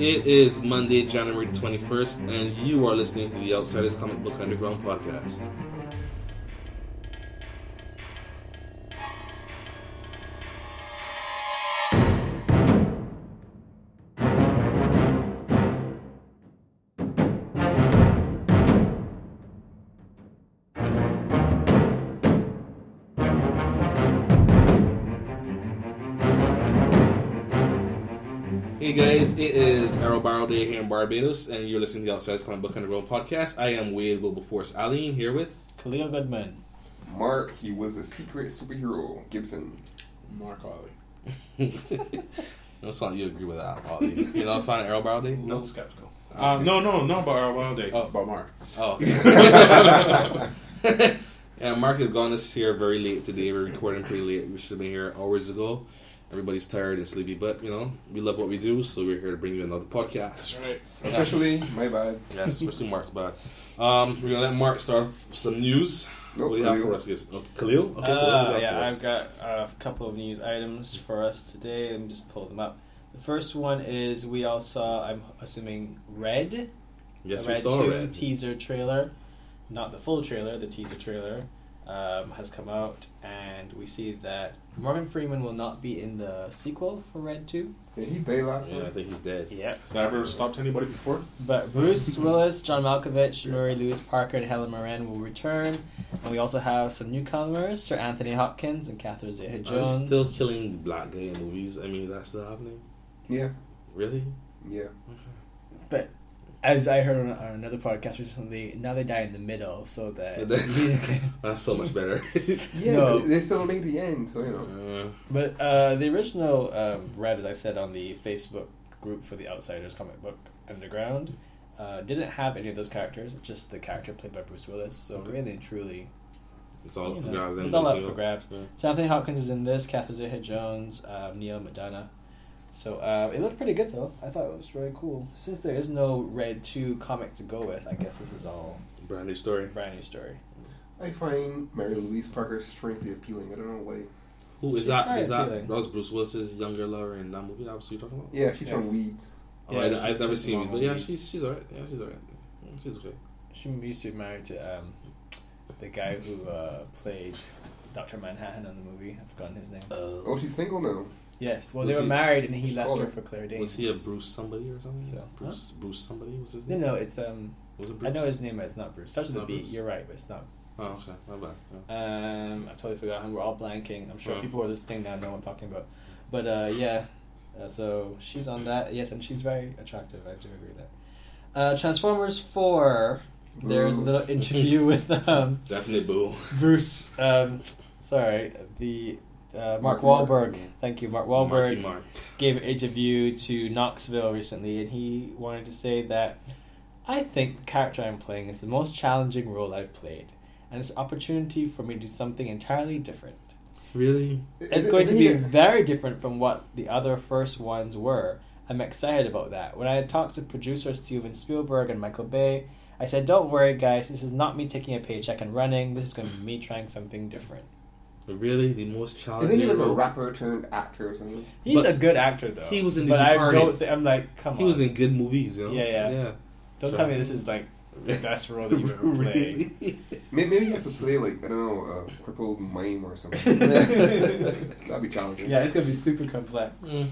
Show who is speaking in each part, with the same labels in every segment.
Speaker 1: It is Monday, January 21st, and you are listening to the Outsiders Comic Book Underground podcast. Is Errol Barrow Day here in Barbados, and you're listening to the Outsiders Comic Book Underground podcast. I am Wade Wilberforce Allen here with
Speaker 2: Khalil Goodman.
Speaker 3: Mark, he was a secret superhero. Gibson.
Speaker 4: Mark Ollie.
Speaker 1: no song you agree with that, Ollie. You're not a fan of Errol Barrow Day?
Speaker 4: A little skeptical. Uh, no, no, no, about our wild day.
Speaker 1: Oh.
Speaker 4: About Mark.
Speaker 1: Oh, okay. yeah, Mark has gone us here very late today. We're recording pretty late. We should have been here hours ago. Everybody's tired and sleepy, but you know we love what we do, so we're here to bring you another podcast.
Speaker 4: Right.
Speaker 3: Officially, my bad.
Speaker 1: Yes, especially Mark's bad. Um, we're gonna let Mark start some news.
Speaker 3: No,
Speaker 1: what do you have for us? Gibbs? Oh, Khalil? Okay,
Speaker 2: Uh,
Speaker 1: what do you have
Speaker 2: yeah. I've got a couple of news items for us today. Let me just pull them up. The first one is we all saw, I'm assuming, Red.
Speaker 1: Yes,
Speaker 2: the
Speaker 1: we saw
Speaker 2: 2
Speaker 1: Red.
Speaker 2: teaser trailer. Not the full trailer, the teaser trailer um, has come out, and we see that Morgan Freeman will not be in the sequel for Red 2.
Speaker 3: Did he die last
Speaker 1: Yeah, I think he's dead.
Speaker 2: Yeah.
Speaker 4: Has that ever stopped anybody before?
Speaker 2: But Bruce Willis, John Malkovich, Mary Louise Parker, and Helen Mirren will return. And we also have some newcomers, Sir Anthony Hopkins and Catherine Zeta-Jones.
Speaker 1: I'm still killing the black guy in movies. I mean, that's still happening.
Speaker 3: Yeah,
Speaker 1: Really?
Speaker 3: yeah.
Speaker 2: But as I heard on, on another podcast recently, now they die in the middle, so that.
Speaker 1: That's so much better.
Speaker 3: Yeah,
Speaker 2: No.
Speaker 3: they still make the end, so you know.
Speaker 1: Uh,
Speaker 2: but uh, the original um, Red, as I said on the Facebook group for the Outsiders Comic Book Underground, uh, didn't have any of those characters. Just the character played by Bruce Willis. So
Speaker 1: Okay.
Speaker 2: really and truly,
Speaker 1: it's all up for grabs.
Speaker 2: it's all up for grabs.
Speaker 1: Yeah.
Speaker 2: Anthony Hopkins is in this, Catherine Zeta-Jones, um, Neal McDonough. So uh, it looked pretty good though. I thought it was really cool. Since there is no Red Two comic to go with, I guess this is all
Speaker 1: Brand new story.
Speaker 2: brand new story.
Speaker 3: I find Mary Louise Parker strangely appealing. I don't know why.
Speaker 1: Who is
Speaker 2: She's
Speaker 1: that? that
Speaker 2: appealing.
Speaker 1: that was Bruce Willis's younger lover in that movie? That was who you're talking about?
Speaker 3: Yeah, she's
Speaker 2: Yes.
Speaker 3: from Weeds.
Speaker 1: Oh,
Speaker 2: Yeah,
Speaker 1: I,
Speaker 2: she's-
Speaker 1: I've never seen
Speaker 2: Weeds,
Speaker 1: but yeah,
Speaker 2: leads.
Speaker 1: she's she's alright. Yeah, she's alright. She's okay.
Speaker 2: She used to be married to um, the guy who uh, played Doctor Manhattan in the movie. I've forgotten his name.
Speaker 1: Uh,
Speaker 3: Oh, she's single now.
Speaker 2: Yes, well
Speaker 1: Was
Speaker 2: they were
Speaker 1: he-
Speaker 2: married and he left her for Claire Danes.
Speaker 1: was he a Bruce somebody or something?
Speaker 2: So-
Speaker 1: Bruce Bruce somebody was his name.
Speaker 2: no, it's um.
Speaker 1: Was it Bruce?
Speaker 2: I know his name, but it's not Bruce. Starts with a
Speaker 1: Not
Speaker 2: B.
Speaker 1: Bruce.
Speaker 2: You're right, but it's not.
Speaker 1: Oh, okay, my bad. Yeah.
Speaker 2: Um, I totally forgot him. We're all blanking. I'm sure
Speaker 1: Oh.
Speaker 2: people who are listening now know what I'm talking about. But uh, yeah, uh, so she's on that. Yes, and she's very attractive. I do agree with that. Uh, Transformers Four. There's a little interview with um,
Speaker 1: Definitely boo.
Speaker 2: Bruce. Um, sorry, the uh, Mark
Speaker 3: Mark
Speaker 2: Wahlberg.
Speaker 3: Mark.
Speaker 2: Thank you, Mark
Speaker 1: Marky
Speaker 2: Wahlberg
Speaker 1: Mark.
Speaker 2: gave an interview to Knoxville recently, and he wanted to say that I think the character I'm playing is the most challenging role I've played, and it's an opportunity for me to do something entirely different.
Speaker 1: Really?
Speaker 2: It's going to be very different from what the other first ones were. I'm excited about that. When I talked to producer Steven Spielberg and Michael Bay, I said, "Don't worry, guys. This is not me taking a paycheck and running. This is going to be me trying something different."
Speaker 1: Really? The most challenging.
Speaker 3: Isn't he like a rapper turned actor or something?
Speaker 2: He's
Speaker 1: But
Speaker 2: a good actor, though.
Speaker 1: he was in
Speaker 2: but
Speaker 1: The
Speaker 2: I don't. Th- I'm like, come
Speaker 1: He
Speaker 2: on.
Speaker 1: He was in good movies, you know?
Speaker 2: Yeah, yeah.
Speaker 1: Yeah.
Speaker 2: Don't tell me this is like the best role that you've ever played.
Speaker 3: Maybe, maybe he has to play like I don't know, a crippled mime or something. That'd be challenging.
Speaker 2: Yeah, it's gonna be super complex.
Speaker 1: Mm.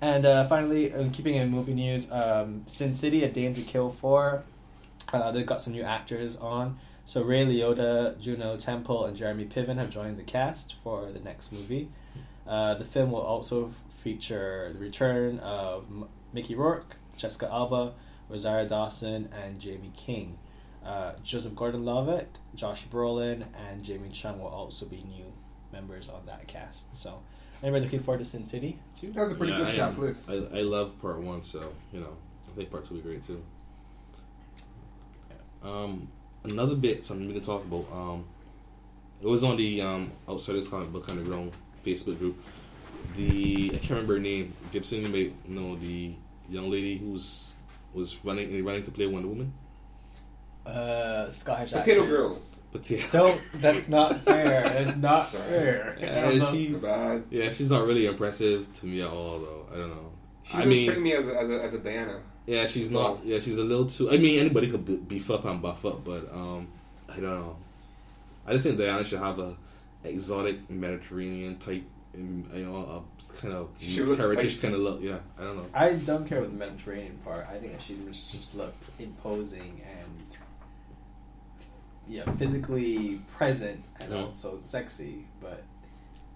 Speaker 2: And uh, finally, um, keeping in movie news, um, Sin City: A Dame to Kill for. Uh, they've got some new actors on. So Ray Liotta, Juno Temple, and Jeremy Piven have joined the cast for the next movie. Uh, the film will also f- feature the return of M- Mickey Rourke, Jessica Alba, Rosario Dawson, and Jaime King. Uh, Joseph Gordon-Levitt, Josh Brolin, and Jamie Chung will also be new members on that cast. So, anybody looking forward to Sin City too?
Speaker 3: That's a pretty
Speaker 1: Yeah,
Speaker 3: good
Speaker 1: I
Speaker 3: cast
Speaker 1: am.
Speaker 3: list.
Speaker 1: I, I love part one, so you know I think part two will be great too. Um, another bit something we can talk about. Um, it was on the um, Outsiders Comic Book Underground Facebook group. The I can't remember her name. Gibson, you may know the young lady who's was running running to play Wonder Woman.
Speaker 2: Uh, Scottish
Speaker 3: Potato
Speaker 2: actress.
Speaker 1: But yeah,
Speaker 2: Don't. That's not fair. That's not
Speaker 3: Sorry.
Speaker 2: fair.
Speaker 1: Yeah, she-
Speaker 3: bad.
Speaker 1: yeah, she's not really impressive to me at all, though. I don't know.
Speaker 3: She
Speaker 1: I
Speaker 3: doesn't
Speaker 1: mean-
Speaker 3: me as a, as a, as a Diana.
Speaker 1: Yeah, she's
Speaker 3: So-
Speaker 1: not. Yeah, she's a little too. I mean, anybody could beef up and buff up, but um, I don't know. I just think Diana should have a exotic Mediterranean type, um, you know, a kind of
Speaker 3: She
Speaker 1: heritage
Speaker 3: feisty.
Speaker 1: kind of look. Yeah, I don't know.
Speaker 2: I don't care with the Mediterranean part. I think she must just look imposing and yeah, physically present and
Speaker 1: Yeah.
Speaker 2: also sexy. But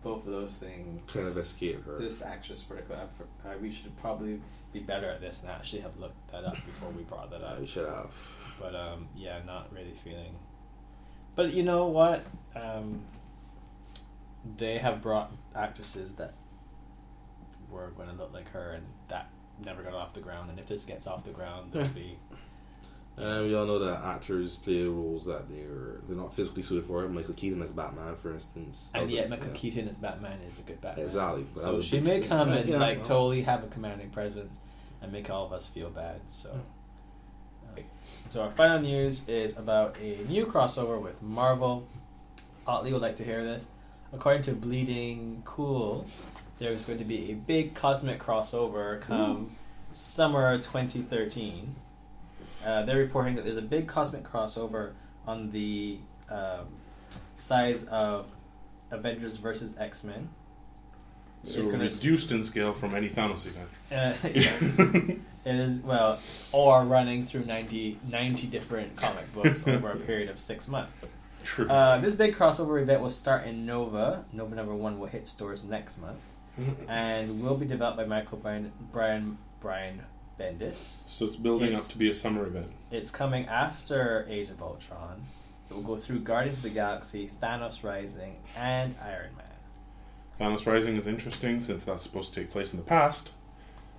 Speaker 2: both of those things
Speaker 1: Kind of escape her.
Speaker 2: This actress, particularly, I, I, we should probably be better at this and actually have looked that up before we brought that up.
Speaker 1: We should have.
Speaker 2: But um, yeah, not really feeling. But you know what? Um, they have brought actresses that were going to look like her, and that never got off the ground. And if this gets off the ground, there'll be
Speaker 1: And we all know that actors play roles that they're they're not physically suited for. Michael Keaton as Batman, for instance. That
Speaker 2: and yet
Speaker 1: a-
Speaker 2: Michael
Speaker 1: yeah.
Speaker 2: Keaton as Batman is a good Batman.
Speaker 1: Exactly.
Speaker 2: So she may come and
Speaker 1: Yeah,
Speaker 2: like
Speaker 1: well.
Speaker 2: totally have a commanding presence and make all of us feel bad. So. uh, So our final news is about a new crossover with Marvel. Otley would like to hear this. According to Bleeding Cool, there's going to be a big cosmic crossover come summer 2013. Uh, they're reporting that there's a big cosmic crossover on the um, size of Avengers versus X Men.
Speaker 4: So
Speaker 2: It's
Speaker 4: reduced in scale from any Thanos event.
Speaker 2: Uh, yes. It is, well, or running through 90, 90 different comic books over a period of six months.
Speaker 4: True.
Speaker 2: Uh, this big crossover event will start in Nova. Nova number one will hit stores next month and will be developed by Michael Brian, Brian, Brian Bendis.
Speaker 4: so it's building
Speaker 2: It's-
Speaker 4: up to be a summer event.
Speaker 2: It's coming after Age of Ultron. It will go through Guardians of the Galaxy, Thanos Rising, and Iron Man.
Speaker 4: Thanos Rising is interesting since that's supposed to take place in the past.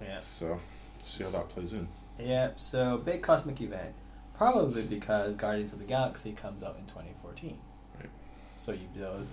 Speaker 2: Yeah.
Speaker 4: So, see how that plays in.
Speaker 2: Yep, so big cosmic event. Probably because Guardians of the Galaxy comes out in 2014.
Speaker 4: Right.
Speaker 2: So you know,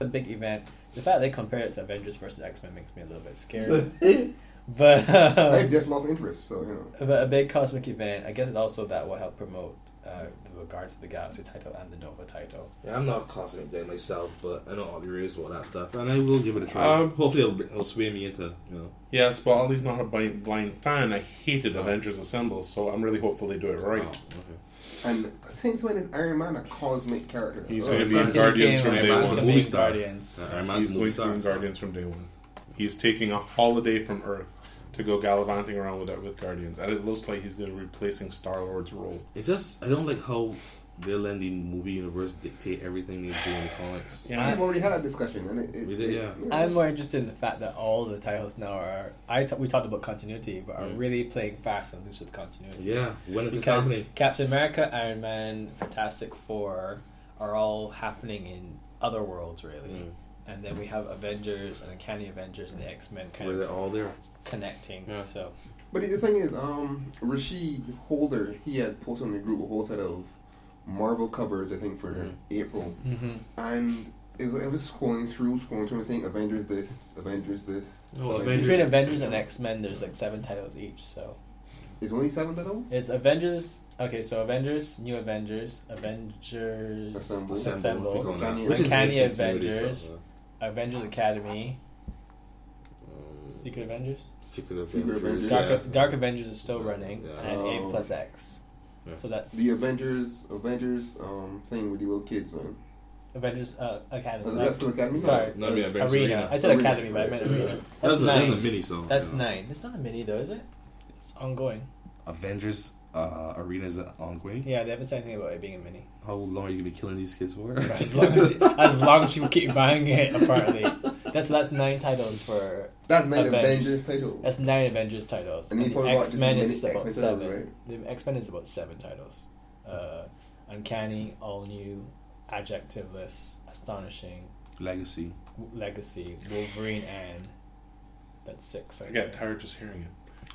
Speaker 2: a big event. The fact they compared it to Avengers versus X Men makes me a little bit scared. but,
Speaker 3: I've
Speaker 2: um,
Speaker 3: just lost interest, so you know.
Speaker 2: but a big cosmic event. I guess it's also that will help promote uh, the Guardians of the Galaxy title and the Nova title.
Speaker 1: Yeah, I'm not a cosmic guy myself, but I know all the rays about that stuff, and I will give it a try.
Speaker 4: Um,
Speaker 1: Hopefully, it'll, it'll sway me into you know.
Speaker 4: Yes, but Ollie's not a blind, blind fan. I hated
Speaker 1: Oh.
Speaker 4: Avengers Assemble, so I'm really hopeful they do it right.
Speaker 1: Oh, okay.
Speaker 3: And since when is Iron Man a cosmic character?
Speaker 4: He's
Speaker 3: Oh,
Speaker 4: gonna be in Guardians from day
Speaker 1: one.
Speaker 2: the
Speaker 1: Movie star.
Speaker 2: Guardians.
Speaker 1: Iron
Speaker 4: He's
Speaker 1: Man's a
Speaker 4: going to be in. Guardians from day one. He's taking a holiday from Earth to go gallivanting around with with Guardians, and it looks like he's going to be replacing Star Lord's role.
Speaker 1: It's just I don't like how they're letting the movie universe dictate everything they do in the comics.
Speaker 4: Yeah.
Speaker 3: We've already had that discussion, and it, it,
Speaker 1: We did,
Speaker 3: it-
Speaker 1: yeah.
Speaker 3: you know.
Speaker 2: I'm more interested in the fact that all the titles now are. I t- we talked about continuity, but are
Speaker 1: Mm.
Speaker 2: really playing fast and loose with continuity.
Speaker 1: Yeah, when is this happening?
Speaker 2: Captain America, Iron Man, Fantastic Four are all happening in other worlds, really.
Speaker 1: Mm.
Speaker 2: And then we have Avengers and Uncanny Avengers and the X Men kind
Speaker 1: Where they're
Speaker 2: of
Speaker 1: all there.
Speaker 2: connecting.
Speaker 1: Yeah.
Speaker 2: So
Speaker 3: But the thing is, um, Rashid Holder, he had posted on the group a whole set of Marvel covers, I think, for
Speaker 1: Mhm.
Speaker 3: April.
Speaker 2: mm-hmm.
Speaker 3: And it was, I was scrolling through, scrolling through, and saying Avengers this, Avengers this.
Speaker 1: Oh,
Speaker 3: Like,
Speaker 1: Avengers.
Speaker 2: between Avengers and X Men, there's like seven titles each. So
Speaker 3: It's only seven titles?
Speaker 2: it's Avengers. Okay, so Avengers, New Avengers, Avengers
Speaker 3: Assemble.
Speaker 2: Assemble,
Speaker 1: we
Speaker 3: Uncanny.
Speaker 1: Which is
Speaker 2: Uncanny
Speaker 1: the
Speaker 2: Avengers.
Speaker 1: Stuff,
Speaker 2: Avengers Academy,
Speaker 1: um,
Speaker 2: Secret Avengers.
Speaker 3: Secret
Speaker 1: Secret Avengers.
Speaker 3: Avengers.
Speaker 2: Dark,
Speaker 1: yeah.
Speaker 2: Dark Avengers is still running,
Speaker 1: Yeah.
Speaker 2: and
Speaker 3: Oh.
Speaker 2: A plus X.
Speaker 1: Yeah.
Speaker 2: So that's
Speaker 3: The Avengers, Avengers um, thing with the little kids, man.
Speaker 2: Avengers uh, Academy.
Speaker 3: Is
Speaker 2: right?
Speaker 3: that Academy?
Speaker 2: Sorry.
Speaker 1: No, I mean,
Speaker 3: That's-
Speaker 1: Avengers
Speaker 2: Arena.
Speaker 1: Arena.
Speaker 2: I said
Speaker 3: Arena,
Speaker 2: Academy, but I
Speaker 3: right.
Speaker 2: meant Arena. That's
Speaker 1: That's, a,
Speaker 2: nine.
Speaker 1: that's a mini song.
Speaker 2: That's
Speaker 1: you know.
Speaker 2: nine. It's not a mini though, is it? It's ongoing.
Speaker 1: Avengers uh, Arena is ongoing.
Speaker 2: Yeah, they haven't said anything about it being a mini.
Speaker 1: How long are you gonna be killing these kids for?
Speaker 2: As long as as long as people keep buying it, apparently. That's that's nine titles for
Speaker 3: That's nine
Speaker 2: Avengers.
Speaker 3: Avengers titles.
Speaker 2: that's nine Avengers titles.
Speaker 3: And you
Speaker 2: And
Speaker 3: probably
Speaker 2: X Men is about
Speaker 3: X-Men titles,
Speaker 2: seven.
Speaker 3: right?
Speaker 2: The X Men is about seven titles. Uh, Uncanny, all new, adjectiveless, astonishing,
Speaker 1: Legacy.
Speaker 2: legacy, Wolverine, and that's six
Speaker 4: I
Speaker 2: right
Speaker 4: get
Speaker 2: there.
Speaker 4: tired just hearing it.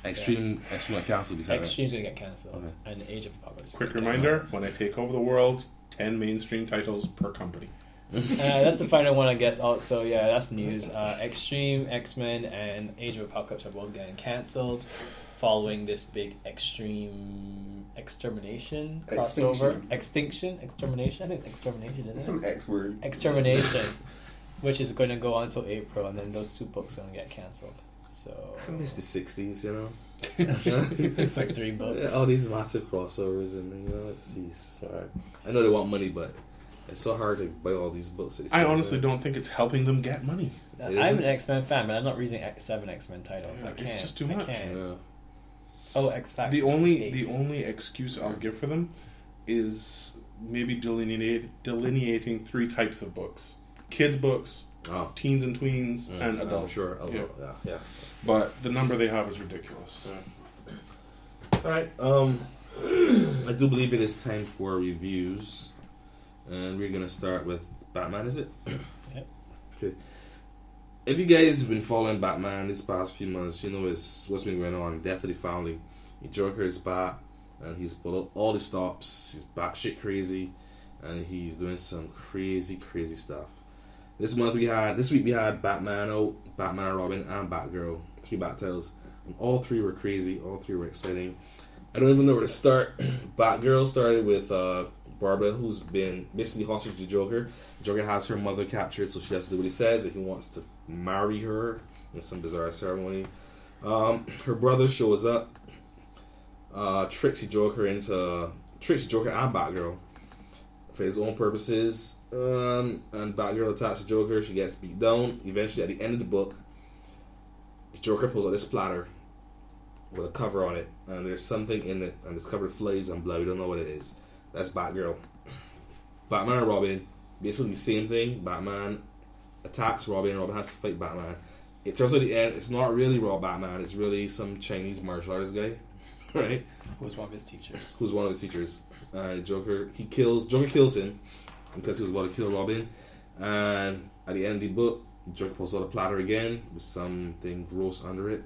Speaker 1: Extreme. Extreme Council. Beside that.
Speaker 2: Extreme's gonna get cancelled,
Speaker 1: Okay.
Speaker 2: and Age of Apocalypse.
Speaker 4: Quick
Speaker 2: gonna
Speaker 4: reminder: when I take over the world, ten mainstream titles per company.
Speaker 2: Uh, that's the final one, I guess. Also, yeah, that's news. Uh, Extreme, X Men, and Age of Apocalypse are both getting cancelled following this big Extreme Extermination crossover.
Speaker 3: Extinction.
Speaker 2: Extinction, Extermination. I think it's Extermination, isn't
Speaker 3: some X word.
Speaker 2: Extermination, which is going to go on until April, and then those two books are going to get cancelled. So
Speaker 1: I miss the '60s, you know.
Speaker 2: it's like three books.
Speaker 1: Yeah, all these massive crossovers and you know, jeez. I know they want money, but it's so hard to buy all these books.
Speaker 4: I
Speaker 1: sell
Speaker 4: honestly
Speaker 1: there.
Speaker 4: don't think it's helping them get money.
Speaker 2: I'm an? X Men fan, but I'm not reading X- seven X Men titles.
Speaker 4: Yeah,
Speaker 2: I
Speaker 4: it's
Speaker 2: can't.
Speaker 4: It's just too much.
Speaker 1: Yeah.
Speaker 2: Oh, X Factor.
Speaker 4: The only
Speaker 2: eight.
Speaker 4: the only excuse I'll give for them is maybe delineate, delineating three types of books: kids books,
Speaker 1: Oh.
Speaker 4: teens and tweens,
Speaker 1: Mm,
Speaker 4: and
Speaker 1: I'm
Speaker 4: adults.
Speaker 1: sure. Adult,
Speaker 4: Yeah.
Speaker 1: yeah. yeah.
Speaker 4: But the number they have is ridiculous.
Speaker 1: All right. Um, I do believe it is time for reviews, and we're gonna start with Batman. Is it?
Speaker 2: Yep.
Speaker 1: Okay. If you guys have been following Batman this past few months, you know it's what's been going on. Death of the Family. The Joker is back, and he's put all the stops. He's batshit crazy, and he's doing some crazy, crazy stuff. This month we had, this week we had Batman out, Batman and Robin, and Batgirl. Three Bat tales. And all three were crazy. All three were exciting. I don't even know where to start. Batgirl started with uh, Barbara, who's been basically hostage to Joker. Joker has her mother captured, so she has to do what he says. If he wants to marry her in some bizarre ceremony, um, her brother shows up, uh, tricks Joker into tricks Joker and Batgirl for his own purposes. Um, and Batgirl attacks Joker. She gets beat down. Eventually, at the end of the book, the Joker pulls out this platter with a cover on it, and there's something in it, and it's covered with flies and blood. We don't know what it is. That's Batgirl. Batman and Robin, basically the same thing. Batman attacks Robin, and Robin has to fight Batman. It turns out the end, it's not really raw Batman, it's really some Chinese martial artist guy, right?
Speaker 2: Who was one of his teachers?
Speaker 1: Who's one of his teachers. And Joker, he kills, Joker kills him because he was about to kill Robin. And at the end of the book, Joker pulls out a platter again with something gross under it.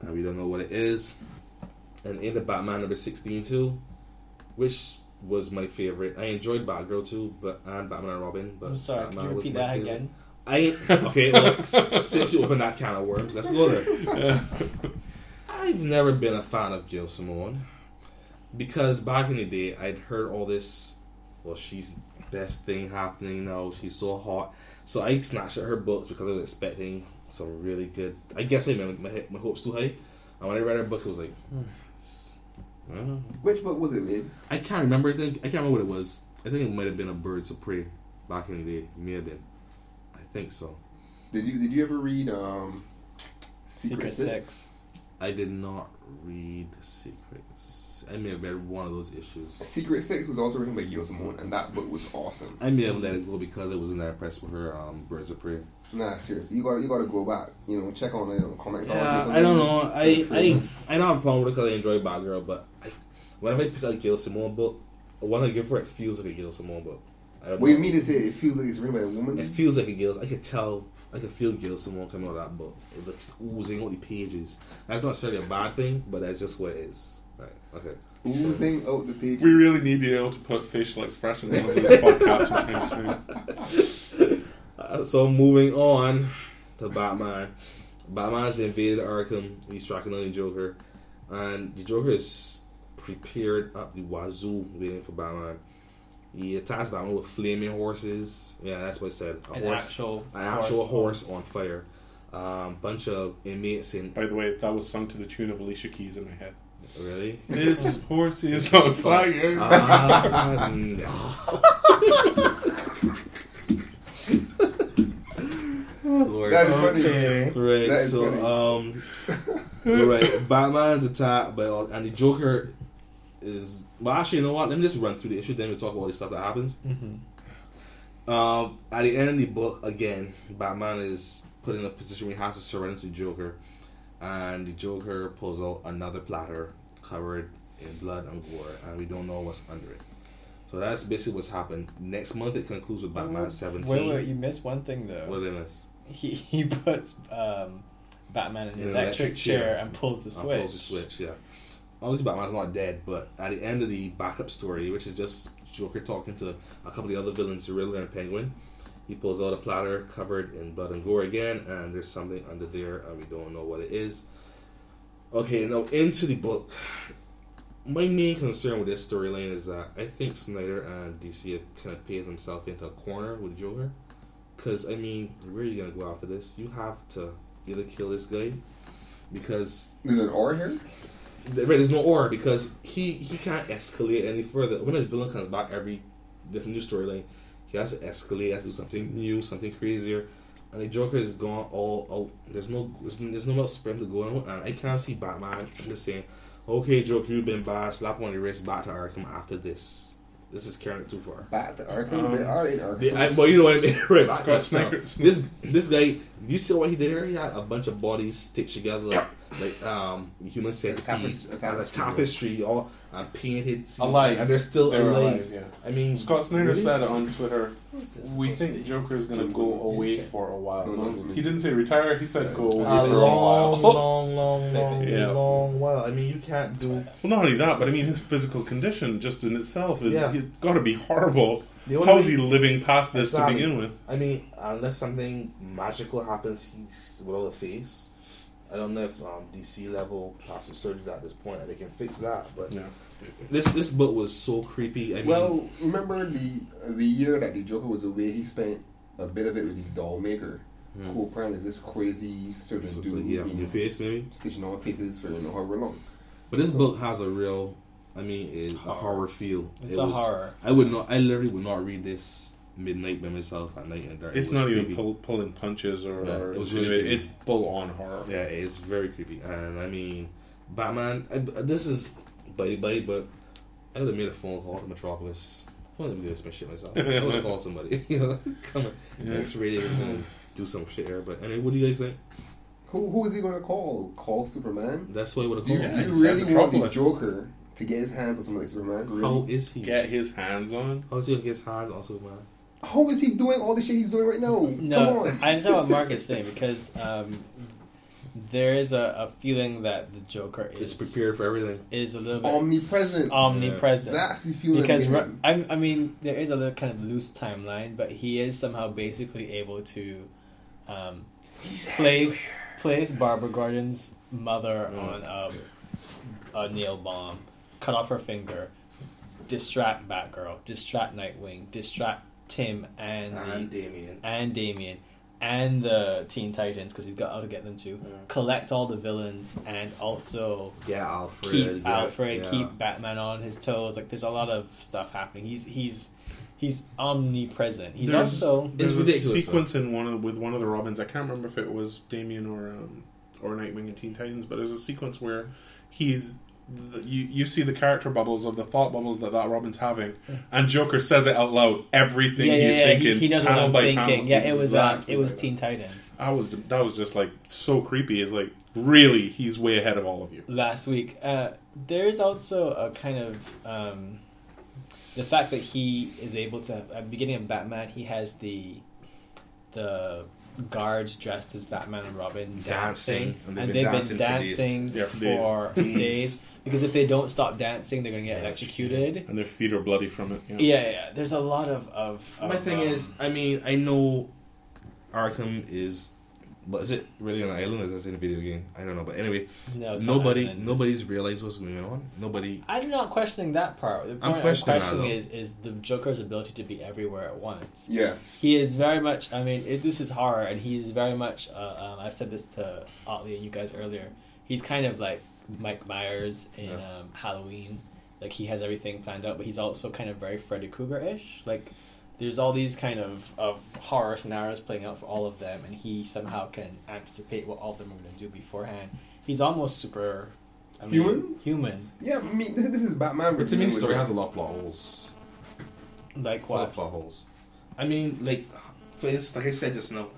Speaker 1: And we don't know what it is. And in the Batman number 16 too, which was my favorite. I enjoyed Batgirl too, but and Batman and Robin. But
Speaker 2: I'm sorry.
Speaker 1: Batman
Speaker 2: Can you
Speaker 1: was
Speaker 2: repeat that
Speaker 1: favorite.
Speaker 2: again?
Speaker 1: I okay. Well, since you opened that can of worms, let's go there. I've never been a fan of Gail Simone because back in the day, I'd heard all this. Well, she's best thing happening now. She's so hot. So I snatched at her books because I was expecting some really good. I guess I made my, my hopes too high. And when I read her book, it was like, I don't know.
Speaker 3: Which book was it, man?
Speaker 1: I can't remember. I think I can't remember what it was. I think it might have been a Birds of Prey back in the day. It may have been. I think so.
Speaker 3: Did you did you ever read um Secret,
Speaker 2: Secret
Speaker 3: Six?
Speaker 2: Six.
Speaker 1: I did not read Secrets. I may have read one of those issues.
Speaker 3: Secret Six was also written by Gail Simone, and that book was awesome.
Speaker 1: I may have let it go because I wasn't that impressed with her um, Birds of Prey.
Speaker 3: Nah, seriously, you got you got to go back. You know, check on it on comics.
Speaker 1: Yeah, I don't know. I, I I don't have a problem with it because I enjoy Batgirl, but I, whenever I pick a Gail Simone book, when I give her it feels like a Gail Simone book. I don't
Speaker 3: What do you mean to say it feels like it's written by a woman?
Speaker 1: It feels like a Gail. I could tell. I could feel Gail Simone coming out of that book. It looks oozing out the pages. That's not necessarily a bad thing, but that's just what it is. Right. Okay.
Speaker 3: Oozing out the page.
Speaker 4: We really need to be able to put facial expressions on this podcast from time to time.
Speaker 1: Uh, so moving on to Batman. Batman's invaded Arkham. He's tracking down the Joker, and the Joker is prepared up the wazoo waiting for Batman. He attacks Batman with flaming horses. Yeah, that's what I said. A
Speaker 2: An
Speaker 1: horse,
Speaker 2: actual
Speaker 1: an actual horse on fire. Um, bunch of inmates in.
Speaker 4: By the way, that was sung to the tune of Alicia Keys in my head.
Speaker 1: Really?
Speaker 4: This horse is on fire.
Speaker 1: Ah, no. Lord.
Speaker 3: That is funny.
Speaker 2: Okay.
Speaker 1: Right,
Speaker 3: That is
Speaker 1: so
Speaker 3: funny.
Speaker 1: um, right, Batman's attacked by all, and the Joker is. Well, actually, you know what? Let me just run through the issue, then we talk about all the stuff that happens.
Speaker 2: Mm-hmm.
Speaker 1: Um, at the end of the book, again, Batman is put in a position where he has to surrender to the Joker, and the Joker pulls out another platter covered in blood and gore, and we don't know what's under it. So that's basically what's happened. Next month, it concludes with Batman 17.
Speaker 2: Wait, wait, you missed one thing though.
Speaker 1: What did I miss?
Speaker 2: He he puts um, Batman in
Speaker 1: In
Speaker 2: an electric,
Speaker 1: electric
Speaker 2: chair,
Speaker 1: chair.
Speaker 2: and pulls the switch.
Speaker 1: pulls the switch, yeah. Obviously, Batman's not dead, but at the end of the backup story, which is just Joker talking to a couple of the other villains, Riddler and Penguin, he pulls out a platter covered in blood and gore again, and there's something under there, and we don't know what it is. Okay, now into the book. My main concern with this storyline is that I think Snyder and DC have kind of painted themselves into a corner with Joker. Because, I mean, where are you going to go after this? You have to either kill this guy because
Speaker 3: There's an R here.
Speaker 1: Right, there's no or because he he can't escalate any further. When a villain comes back every different new storyline, he has to escalate, he has to do something new, something crazier. And the Joker is gone all out. There's no there's, there's no else for him to go on. And I can't see Batman just saying, "Okay, Joker, you've been bad. Slap on your wrist, back to Arkham after this." This is carrying it too far.
Speaker 3: Back to Arkham.
Speaker 4: Um,
Speaker 3: they are in Arkham.
Speaker 1: Yeah, I, well, you know what I mean, right?
Speaker 4: Scott
Speaker 1: Scott
Speaker 4: Snyder-
Speaker 1: This this guy, you see what he did here? He had a bunch of bodies stitched together, like, like um, human centipede,
Speaker 3: tapestry- a
Speaker 1: as a
Speaker 3: tapestry,
Speaker 1: tapestry, all and painted,
Speaker 4: Alive.
Speaker 1: and they're still
Speaker 4: They're
Speaker 1: alive.
Speaker 4: alive, yeah.
Speaker 1: I mean,
Speaker 4: Scott Snyder
Speaker 1: really?
Speaker 4: said on Twitter, "We think
Speaker 2: Joker
Speaker 4: is going to go away
Speaker 2: Jim.
Speaker 4: for a while."
Speaker 3: No,
Speaker 4: No,
Speaker 3: no, no,
Speaker 4: he didn't say retire. He said go away
Speaker 1: a
Speaker 4: for a
Speaker 1: long,
Speaker 4: while.
Speaker 1: long, long, long.
Speaker 4: Yeah.
Speaker 1: long while. I mean, you can't do.
Speaker 4: Well, not only that, but I mean, his physical condition just in itself is
Speaker 1: Yeah.
Speaker 4: he's got to be horrible.
Speaker 1: The only
Speaker 4: How is
Speaker 1: way-
Speaker 4: he living past this
Speaker 1: Exactly.
Speaker 4: to begin with?
Speaker 1: I mean, unless something magical happens, he's without a face. I don't know if um, DC level plastic surgeons at this point they can fix that, but
Speaker 4: Yeah.
Speaker 1: this this book was so creepy. I mean,
Speaker 3: well, remember the the year that the Joker was away, he spent a bit of it with the doll maker,
Speaker 1: Hmm.
Speaker 3: who apparently is this crazy surgeon
Speaker 1: so,
Speaker 3: dude.
Speaker 1: yeah,
Speaker 3: who
Speaker 1: your face maybe.
Speaker 3: stitching on faces for you know however long.
Speaker 1: But this book has a real, I mean, it, a horror feel.
Speaker 2: It's
Speaker 1: It
Speaker 2: a
Speaker 1: was-
Speaker 2: horror.
Speaker 1: I would not. I literally would not read this midnight by myself at night in the dark.
Speaker 4: It's
Speaker 1: It was
Speaker 4: not even pull, pulling punches or,
Speaker 1: Yeah,
Speaker 4: or
Speaker 1: it was
Speaker 4: insinuating.
Speaker 1: really
Speaker 4: it's full on horror.
Speaker 1: Yeah, it's very creepy, and I mean, Batman. I, this is bitey bite, but I would have made a phone call to Metropolis. I wouldn't do this my shit myself. I would have called somebody. You know, come on,
Speaker 4: Yeah.
Speaker 1: X rated and do some shit here. But anyway, what do you guys think?
Speaker 3: Who who is he going to call? Call Superman?
Speaker 1: That's what I would have
Speaker 3: Do you,
Speaker 1: called.
Speaker 4: Yeah,
Speaker 3: do you
Speaker 4: said
Speaker 3: really want the Joker to get his hands on somebody like Superman? Really?
Speaker 1: How is he?
Speaker 4: Get his hands on.
Speaker 1: How is he gonna get his hands on Superman?
Speaker 3: How is he doing all the shit he's doing right now?
Speaker 2: No,
Speaker 3: Come on.
Speaker 2: I understand what Mark is saying because um, there is a, a feeling that the Joker is
Speaker 1: It's prepared for everything.
Speaker 2: is a little bit
Speaker 3: Omnipresent.
Speaker 2: omnipresent.
Speaker 3: That's the feeling.
Speaker 2: because
Speaker 3: I'm
Speaker 2: Ru-
Speaker 3: getting.
Speaker 2: I'm, I mean, there is a little kind of loose timeline, but he is somehow basically able to um, place place Barbara Gordon's mother
Speaker 1: Mm.
Speaker 2: on a, a nail bomb, cut off her finger, distract Batgirl, distract Nightwing, distract Tim and
Speaker 1: And
Speaker 2: the,
Speaker 1: Damian.
Speaker 2: and Damian. And the Teen Titans because he's got how to get them to
Speaker 1: Yeah.
Speaker 2: Collect all the villains and also
Speaker 1: Yeah, Alfred.
Speaker 2: keep
Speaker 1: yeah,
Speaker 2: Alfred,
Speaker 1: yeah.
Speaker 2: keep Batman on his toes. Like there's a lot of stuff happening. He's he's he's omnipresent. He's
Speaker 4: There's-
Speaker 2: also
Speaker 4: There's
Speaker 1: ridiculous,
Speaker 4: a sequence in one of, with one of the Robins. I can't remember if it was Damian or um, or Nightwing and Teen Titans, but there's a sequence where he's the, you you see the character bubbles of the thought bubbles that that Robin's having, and Joker says it out loud. Everything
Speaker 2: yeah, yeah,
Speaker 4: he's
Speaker 2: yeah.
Speaker 4: thinking,
Speaker 2: He, he knows what
Speaker 4: panel
Speaker 2: I'm
Speaker 4: by
Speaker 2: thinking.
Speaker 4: panel.
Speaker 2: Yeah, it was uh, it was
Speaker 1: like
Speaker 2: Teen Titans
Speaker 4: I was that was just like so creepy. It's like really he's way ahead of all of you.
Speaker 2: last week. Uh, there's also a kind of um, the fact that he is able to at the beginning of Batman, he has the the guards dressed as Batman and Robin dancing,
Speaker 1: Dancing,
Speaker 2: and they've been dancing,
Speaker 1: dancing
Speaker 4: for days.
Speaker 2: for
Speaker 1: Days.
Speaker 2: Days. Because if they don't stop dancing, they're going to get electrocuted.
Speaker 4: And their feet are bloody from it. Yeah.
Speaker 2: Yeah, yeah. There's a lot of of.
Speaker 1: My
Speaker 2: of,
Speaker 1: thing
Speaker 2: um,
Speaker 1: is, I mean, I know Arkham is, but is it really an island? Or is this in a video game? I don't know. But anyway,
Speaker 2: no,
Speaker 1: nobody, nobody's realized what's going on. Nobody.
Speaker 2: I'm not questioning that part. The
Speaker 1: I'm
Speaker 2: point I'm
Speaker 1: questioning that,
Speaker 2: questioning
Speaker 1: though.
Speaker 2: is is the Joker's ability to be everywhere at once.
Speaker 3: yeah.
Speaker 2: He is very much. I mean, it, this is horror, and he's very much. Uh, um, I said this to Otley and you guys earlier. He's kind of like Mike Myers in
Speaker 1: Yeah.
Speaker 2: um, Halloween. Like he has everything planned out, but he's also kind of very Freddy Krueger ish. Like there's all these kind of, of horror scenarios playing out for all of them, and he somehow can anticipate what all of them are going to do beforehand. He's almost super. I mean,
Speaker 3: Human?
Speaker 2: Human.
Speaker 3: Yeah, I mean, this, this is Batman.
Speaker 1: But to me, the
Speaker 3: with-
Speaker 1: story has a lot of plot holes.
Speaker 2: Like
Speaker 1: A lot of plot holes. I mean, like, for instance, like I said just now,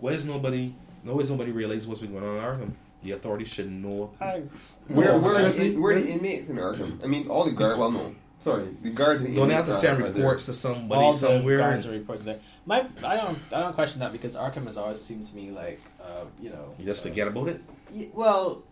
Speaker 1: why is nobody? Why is nobody realize what's been going on in Arkham? The authorities should know.
Speaker 2: I,
Speaker 3: Where, where,
Speaker 1: seriously?
Speaker 3: are, where are the inmates in Arkham? I mean, all the guards. Well, no, sorry, the guards. And the
Speaker 1: Don't they have to send
Speaker 3: are- are there.
Speaker 1: reports to somebody
Speaker 2: all the guards are reports there. My, I don't, I don't question that because Arkham has always seemed to me like, uh, you know,
Speaker 1: You just
Speaker 2: uh,
Speaker 1: forget about it.
Speaker 2: y- well,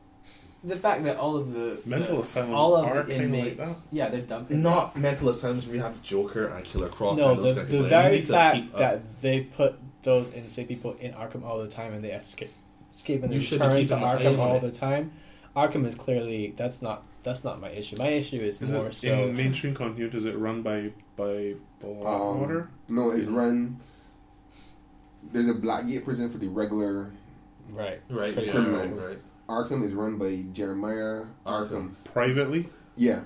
Speaker 2: the fact that all of the
Speaker 4: Mental
Speaker 2: the,
Speaker 4: asylums
Speaker 2: all of
Speaker 4: are
Speaker 2: the
Speaker 4: kind of like
Speaker 2: inmates, yeah, they're dumping.
Speaker 1: Not mental asylums We have Joker and Killer Croc
Speaker 2: no,
Speaker 1: and those
Speaker 2: the,
Speaker 1: kind of
Speaker 2: the
Speaker 1: people.
Speaker 2: Very fact that they put those insane people in Arkham all the time and they escape, escape and they
Speaker 1: You should
Speaker 2: return
Speaker 1: keep
Speaker 2: to
Speaker 1: an
Speaker 2: Arkham all
Speaker 1: it.
Speaker 2: the time. Arkham is clearly that's not that's not my issue. My issue is,
Speaker 4: Is
Speaker 2: more
Speaker 4: it
Speaker 2: so.
Speaker 4: in mainstream continuity? Is it run by by Blackwater?
Speaker 3: Um, no, it's run. There's a Blackgate prison for the regular
Speaker 2: Right.
Speaker 1: Right, yeah,
Speaker 3: criminals.
Speaker 1: right, right.
Speaker 3: Arkham is run by Jeremiah Arkham.
Speaker 1: Arkham.
Speaker 4: Privately,
Speaker 3: Yeah,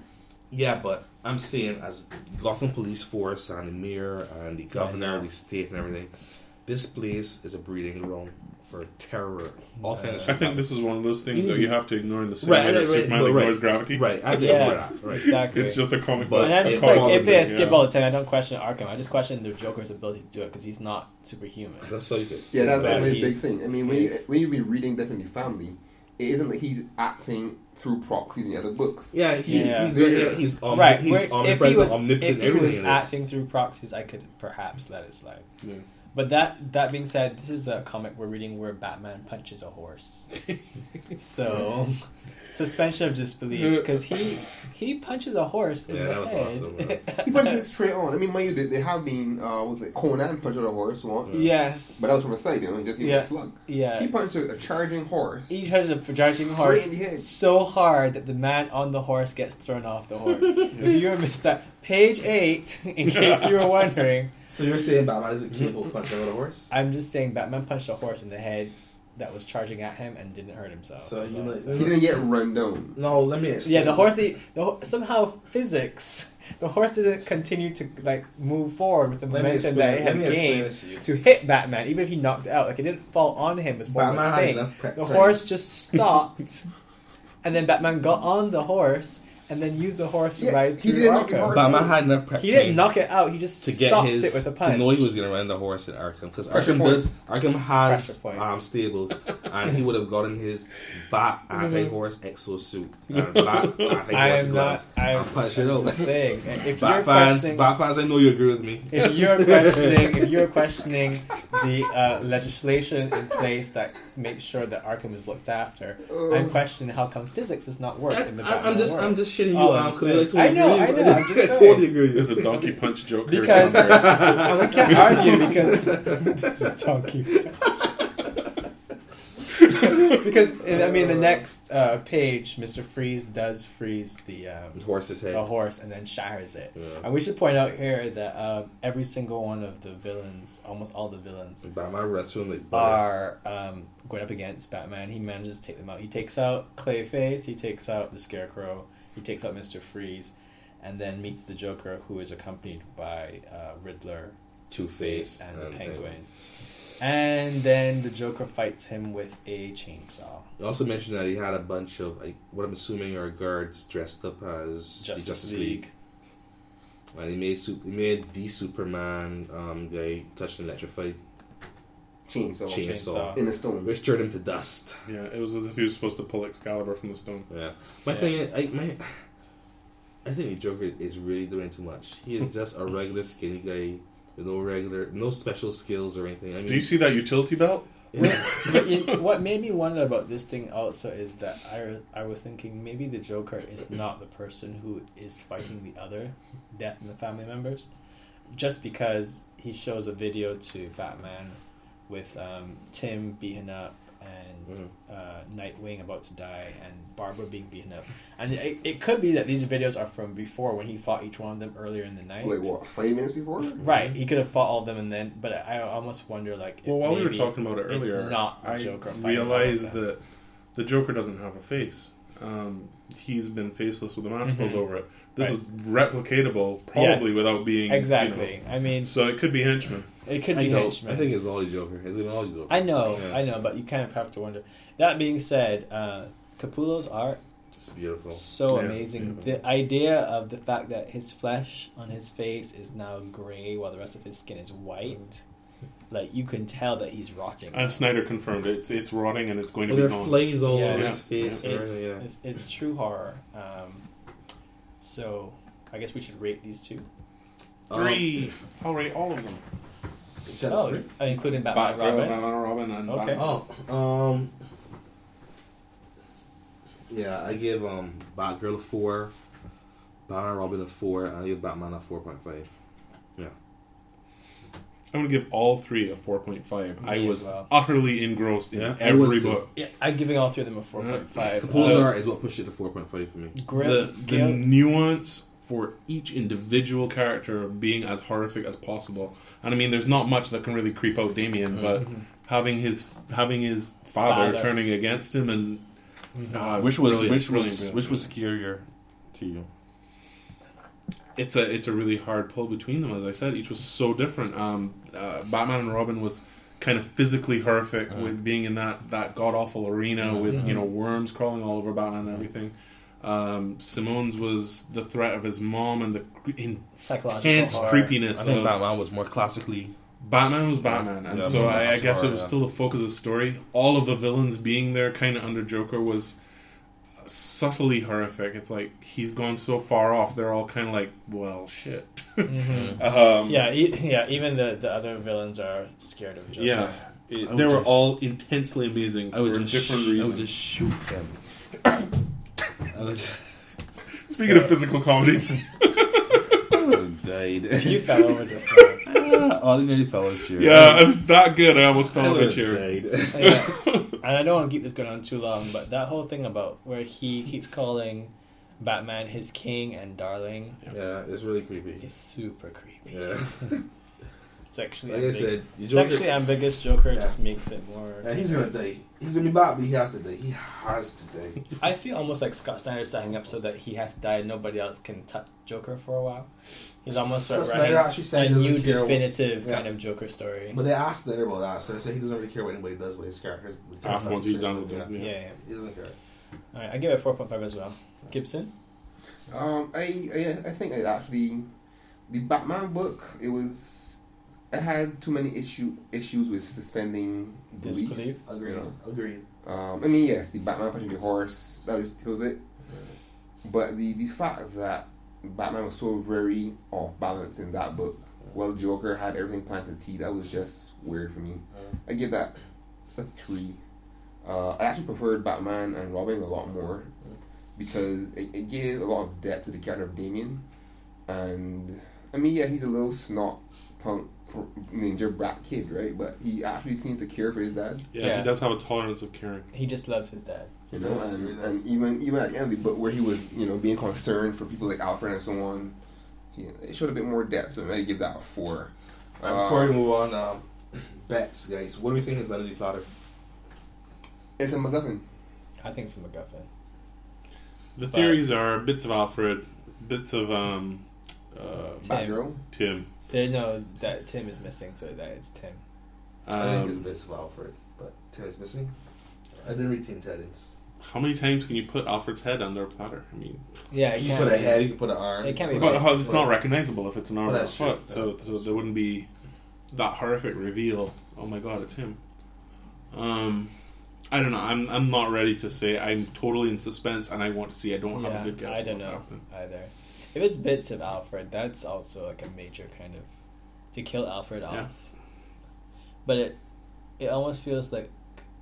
Speaker 1: Yeah, but I'm saying as Gotham Police Force and the mayor and the governor,
Speaker 2: know.
Speaker 1: the state and everything, this place is a breeding ground for terror. All kind of shit.
Speaker 4: I think this is one of those things that mm-hmm. you have to ignore in the same
Speaker 1: Right,
Speaker 4: way that
Speaker 1: right, right,
Speaker 4: Superman
Speaker 1: but right.
Speaker 4: ignores gravity.
Speaker 1: Right, I did
Speaker 2: Yeah.
Speaker 1: ignore that. Right.
Speaker 2: Exactly.
Speaker 4: It's just a comic
Speaker 1: But
Speaker 4: book.
Speaker 2: and I'm
Speaker 1: it's
Speaker 2: just like,
Speaker 1: all
Speaker 2: if they
Speaker 1: it,
Speaker 2: skip
Speaker 4: yeah.
Speaker 2: all the time, I don't question Arkham. I just question the Joker's ability to do it because he's not superhuman.
Speaker 1: That's all you could.
Speaker 3: yeah, that's,
Speaker 2: But
Speaker 3: that's a big
Speaker 2: he's-
Speaker 3: thing. I mean, when you,
Speaker 2: he's-
Speaker 3: when you be reading Death in the Family, it isn't like he's acting through proxies in the other books.
Speaker 1: Yeah, he's
Speaker 2: Yeah.
Speaker 1: he's
Speaker 3: Yeah.
Speaker 1: he's
Speaker 2: right.
Speaker 1: he's
Speaker 2: if he
Speaker 1: omnipresent,
Speaker 2: was,
Speaker 1: omnipotent,
Speaker 2: if he
Speaker 1: everything
Speaker 2: was
Speaker 1: in this.
Speaker 2: acting through proxies, I could perhaps let it slide.
Speaker 4: Yeah.
Speaker 2: But that that being said, this is a comic we're reading where Batman punches a horse. so suspension of disbelief because he he punches a horse in
Speaker 1: Yeah,
Speaker 2: the
Speaker 1: that was
Speaker 2: head.
Speaker 1: awesome, man.
Speaker 3: He punches it straight on. I mean, mind you, they, they have been, uh, was it Conan punched a horse once?
Speaker 2: yes.
Speaker 3: But that was from a side, you know, he just gave
Speaker 2: Yeah.
Speaker 3: a slug.
Speaker 2: yeah.
Speaker 3: He punched a, a charging horse.
Speaker 2: He tries a charging horse
Speaker 3: in the head.
Speaker 2: so hard that the man on the horse gets thrown off the horse. if you missed that, page eight, in case you were wondering,
Speaker 1: So you're saying Batman isn't capable of punching out a horse?
Speaker 2: I'm just saying Batman punched a horse in the head that was charging at him and didn't hurt himself.
Speaker 1: So
Speaker 2: That's
Speaker 1: you know-
Speaker 2: saying.
Speaker 3: He didn't get run down.
Speaker 1: No, let me explain.
Speaker 2: Yeah, the horse. The, the somehow physics. The horse doesn't continue to like move forward with the
Speaker 1: Let
Speaker 2: momentum
Speaker 1: explain.
Speaker 2: that it had gained
Speaker 1: to
Speaker 2: to hit Batman, even if he knocked out. Like it didn't fall on him as one
Speaker 1: Batman
Speaker 2: would
Speaker 1: had
Speaker 2: think.
Speaker 1: enough prep
Speaker 2: The horse just stopped, and then Batman got on the horse and then used the horse to
Speaker 3: Yeah,
Speaker 2: ride
Speaker 3: he
Speaker 2: through
Speaker 3: didn't knock the
Speaker 2: Arkham.
Speaker 3: horse
Speaker 1: Batman had enough prep
Speaker 2: He didn't knock it out. He just
Speaker 1: to get
Speaker 2: stopped
Speaker 1: his
Speaker 2: it with a punch.
Speaker 1: to know he was going to run the horse in Arkham because Arkham
Speaker 3: points.
Speaker 1: does Arkham has um, stables and he would have gotten his bat anti horse exosuit and bat anti
Speaker 2: I
Speaker 1: horse
Speaker 2: am
Speaker 1: gloves
Speaker 2: not. I'm,
Speaker 1: and punch
Speaker 2: I'm
Speaker 1: it out.
Speaker 2: just saying. If you're
Speaker 1: Bat fans, bat fans, I know you agree with me.
Speaker 2: if you're questioning if you're questioning the uh, legislation in place that makes sure that Arkham is looked after, I'm questioning how come physics does not work in the
Speaker 1: I,
Speaker 2: Batman
Speaker 1: am just,
Speaker 2: world.
Speaker 1: I'm just shitting you
Speaker 2: Oh, I'm
Speaker 1: out
Speaker 2: just
Speaker 1: because I
Speaker 2: saying.
Speaker 1: totally
Speaker 2: I know,
Speaker 1: agree.
Speaker 2: I know, I'm just
Speaker 1: I totally agree.
Speaker 4: There's a donkey punch joke here
Speaker 2: because
Speaker 4: somewhere.
Speaker 2: and we can't argue because there's a donkey. because I mean, the next uh, page, Mister Freeze does freeze the um,
Speaker 1: horse's head.
Speaker 2: the horse and then shatters it.
Speaker 1: Yeah.
Speaker 2: And we should point out here that uh, every single one of the villains, almost all the villains,
Speaker 1: Batman runs through him
Speaker 2: are um, going up against Batman. He manages to take them out. He takes out Clayface, he takes out the Scarecrow, he takes out Mister Freeze, and then meets the Joker, who is accompanied by uh, Riddler,
Speaker 1: Two Face
Speaker 2: and the Penguin. And then the Joker fights him with a chainsaw.
Speaker 1: You also mentioned that he had a bunch of like what I'm assuming are guards dressed up as
Speaker 2: Justice
Speaker 1: the Justice
Speaker 2: League.
Speaker 1: League. And he made he made the Superman um, guy touch an electrified
Speaker 3: Chainsaw.
Speaker 1: chainsaw,
Speaker 2: Chainsaw.
Speaker 3: In the stone.
Speaker 1: which turned him to dust.
Speaker 4: yeah, it was as if he was supposed to pull Excalibur from the stone.
Speaker 1: Yeah. My
Speaker 2: Yeah.
Speaker 1: thing, is, I my, I think the Joker is really doing too much. He is just a regular skinny guy with no regular, no special skills or anything. I mean,
Speaker 4: Do you see that utility belt?
Speaker 1: yeah.
Speaker 2: But you, what made me wonder about this thing also is that I, I was thinking maybe the Joker is not the person who is fighting the other death in the family members, just because he shows a video to Batman with um, Tim beaten up and
Speaker 1: Mhm.
Speaker 2: uh, Nightwing about to die and Barbara being beaten up, and it, it could be that these videos are from before when he fought each one of them earlier in the night.
Speaker 3: Like what? Five minutes before?
Speaker 2: Right, he could have fought all of them and then, but I almost wonder like. If
Speaker 4: Well, while we were talking about it
Speaker 2: it's
Speaker 4: earlier,
Speaker 2: not
Speaker 4: I
Speaker 2: Joker fighting all of
Speaker 4: realized that the Joker doesn't have a face. Um, he's been faceless with a mask pulled
Speaker 2: Mhm.
Speaker 4: over it. This
Speaker 2: Right.
Speaker 4: is replicatable, probably
Speaker 2: Yes.
Speaker 4: without being you
Speaker 2: Exactly. I mean,
Speaker 4: so it could be henchmen.
Speaker 2: It could
Speaker 1: I
Speaker 2: be
Speaker 1: know.
Speaker 2: henchmen.
Speaker 1: I think it's all the Joker. It's gonna all the Joker.
Speaker 2: I know,
Speaker 1: Yeah.
Speaker 2: I know, but you kind of have to wonder. That being said, uh, Capullo's art
Speaker 1: It's beautiful.
Speaker 2: so
Speaker 4: Yeah,
Speaker 2: amazing.
Speaker 1: yeah.
Speaker 2: The idea of the fact that his flesh on his face is now gray while the rest of his skin is white, like you can tell that he's rotting.
Speaker 4: And Snyder confirmed it. It's, it's rotting and it's going to be
Speaker 1: there are
Speaker 4: gone.
Speaker 1: flays all
Speaker 2: Yeah.
Speaker 1: over
Speaker 4: Yeah.
Speaker 1: his face.
Speaker 4: Yeah.
Speaker 2: it's,
Speaker 1: yeah.
Speaker 2: it's, it's true horror. Um, so I guess we should rate these two.
Speaker 4: Three. I'll rate all of them.
Speaker 1: Except
Speaker 2: Oh,
Speaker 1: for-
Speaker 2: uh, including Batman,
Speaker 4: Batgirl,
Speaker 2: Robin.
Speaker 4: Batman, Robin, and
Speaker 2: Okay.
Speaker 4: Batman.
Speaker 1: Oh, um, yeah, I give um Batgirl a four, Batman Robin a four, and I give Batman a four point five. Yeah.
Speaker 4: I'm going to give all three a 4.5. I was
Speaker 2: well.
Speaker 4: utterly engrossed in
Speaker 1: Yeah,
Speaker 4: every book.
Speaker 2: Yeah, I'm giving all three of them a four point five.
Speaker 1: Composer's
Speaker 2: Uh,
Speaker 1: art is what pushed it to four point five for me.
Speaker 4: The,
Speaker 2: Grim,
Speaker 4: the
Speaker 2: Gil-
Speaker 4: nuance for each individual character being as horrific as possible. And I mean, there's not much that can really creep out Damian, but having his having his father,
Speaker 2: Father.
Speaker 4: turning against him, and uh,
Speaker 1: which was
Speaker 4: brilliant,
Speaker 1: which
Speaker 4: brilliant,
Speaker 1: was
Speaker 4: brilliant.
Speaker 1: which was scarier to you?
Speaker 4: it's a it's a really hard pull between them. As I said, each was so different. Um, uh, Batman and Robin was kind of physically horrific
Speaker 1: Mhm.
Speaker 4: with being in that that god awful arena
Speaker 1: Mhm.
Speaker 4: with you
Speaker 2: Mhm.
Speaker 4: know worms crawling all over Batman and everything. Um, Simone's was the threat of his mom and the cre- intense
Speaker 2: horror.
Speaker 4: creepiness
Speaker 1: I think
Speaker 4: of
Speaker 1: Batman was more classically.
Speaker 4: Batman was Batman, and
Speaker 1: Yeah,
Speaker 4: so I, I
Speaker 1: Batman's
Speaker 4: guess it was
Speaker 1: yeah.
Speaker 4: still the focus of the story. All of the villains being there, kind of under Joker, was subtly horrific. It's like he's gone so far off. They're all kind of like, well, shit.
Speaker 2: Mhm.
Speaker 4: um,
Speaker 2: Yeah, e- yeah. Even the, the other villains are scared of Joker.
Speaker 4: yeah. It- they were
Speaker 1: just-
Speaker 4: all intensely amazing
Speaker 1: I would
Speaker 4: for
Speaker 1: just
Speaker 4: different
Speaker 1: sh- I would just shoot them. I would just,
Speaker 4: Speaking of physical comedy,
Speaker 1: I died.
Speaker 2: You fell over just now.
Speaker 1: Ah, oh, they nearly fell as chair.
Speaker 4: yeah, it was that good. I almost fell off a
Speaker 1: would
Speaker 4: chair.
Speaker 1: died.
Speaker 2: Yeah. and I don't want to keep this going on too long, but that whole thing about where he keeps calling Batman his king and darling
Speaker 1: Yeah, it's really creepy.
Speaker 2: is super creepy.
Speaker 1: Yeah,
Speaker 2: Sexually,
Speaker 1: like I
Speaker 2: ambig-
Speaker 1: said, you Joker,
Speaker 2: sexually ambiguous Joker
Speaker 1: Yeah.
Speaker 2: just makes it more.
Speaker 1: and he's gonna die. He's gonna be back, but he has to die. He has to die.
Speaker 2: I feel almost like Scott Snyder setting up so that he has to die and nobody else can touch Joker for a while. He's almost
Speaker 1: Scott Snyder actually said
Speaker 2: a new
Speaker 1: care what-
Speaker 2: definitive
Speaker 1: Yeah.
Speaker 2: kind of Joker story.
Speaker 1: But they asked Snyder about that, so they said he doesn't really care what anybody does with his characters.
Speaker 4: After once he's done with
Speaker 1: yeah.
Speaker 2: yeah,
Speaker 4: yeah.
Speaker 2: yeah.
Speaker 1: he doesn't care.
Speaker 2: All right, I give it four point five as well. Gibson.
Speaker 3: Um, I, I I think it actually the Batman book it was it had too many issue issues with suspending belief.
Speaker 2: Disbelief.
Speaker 1: Agreed.
Speaker 3: Yeah.
Speaker 1: Agreed.
Speaker 3: Um, I mean yes, the Batman punching the horse that was tip of it, but the the fact that Batman was so very off balance in that book, while Joker had everything planned to the T, that was just weird for me. I give that a three. Uh, I actually preferred Batman and Robin a lot more because it, it gave a lot of depth to the character of Damian. And I mean, yeah, he's a little snot punk pr- ninja brat kid, right? But he actually seems to care for his dad,
Speaker 4: Yeah,
Speaker 2: Yeah.
Speaker 4: he does have a tolerance of caring.
Speaker 2: He just loves his dad.
Speaker 3: you know. And,
Speaker 1: he
Speaker 3: and even even at the end of the book, where he was, you know, being concerned for people like Alfred and so on, he, it showed a bit more depth. So I give that a four.
Speaker 1: Alright, before we move on, um, bets, guys. What do we think is under the platter?
Speaker 3: It's a MacGuffin.
Speaker 2: I think it's a MacGuffin.
Speaker 4: The
Speaker 2: But-
Speaker 4: theories are bits of Alfred, bits of um, uh,
Speaker 2: Tim.
Speaker 3: Batgirl.
Speaker 4: Tim.
Speaker 2: They know that Tim is missing, so that it's Tim.
Speaker 1: I think it's
Speaker 4: Miss
Speaker 1: bits Alfred, but Tim is missing. I didn't read Teen Titans.
Speaker 4: how many times can you put Alfred's head under a platter? I mean,
Speaker 2: Yeah, it
Speaker 1: You
Speaker 2: can't
Speaker 1: put a head, you can put an arm.
Speaker 2: It can't be
Speaker 4: but
Speaker 1: can
Speaker 4: how, it's not recognizable if it's an arm
Speaker 1: Well,
Speaker 4: or a
Speaker 1: that's true.
Speaker 4: foot. So, so there wouldn't be that horrific reveal. Oh my god, it's him. Um, I don't know. I'm I'm not ready to say. I'm totally in suspense, and I want to see. I don't have
Speaker 2: Yeah,
Speaker 4: a good guess.
Speaker 2: I don't
Speaker 4: what's
Speaker 2: know
Speaker 4: happening.
Speaker 2: either. If it's bits of Alfred, that's also like a major kind of to kill Alfred
Speaker 4: Yeah.
Speaker 2: off. But it it almost feels like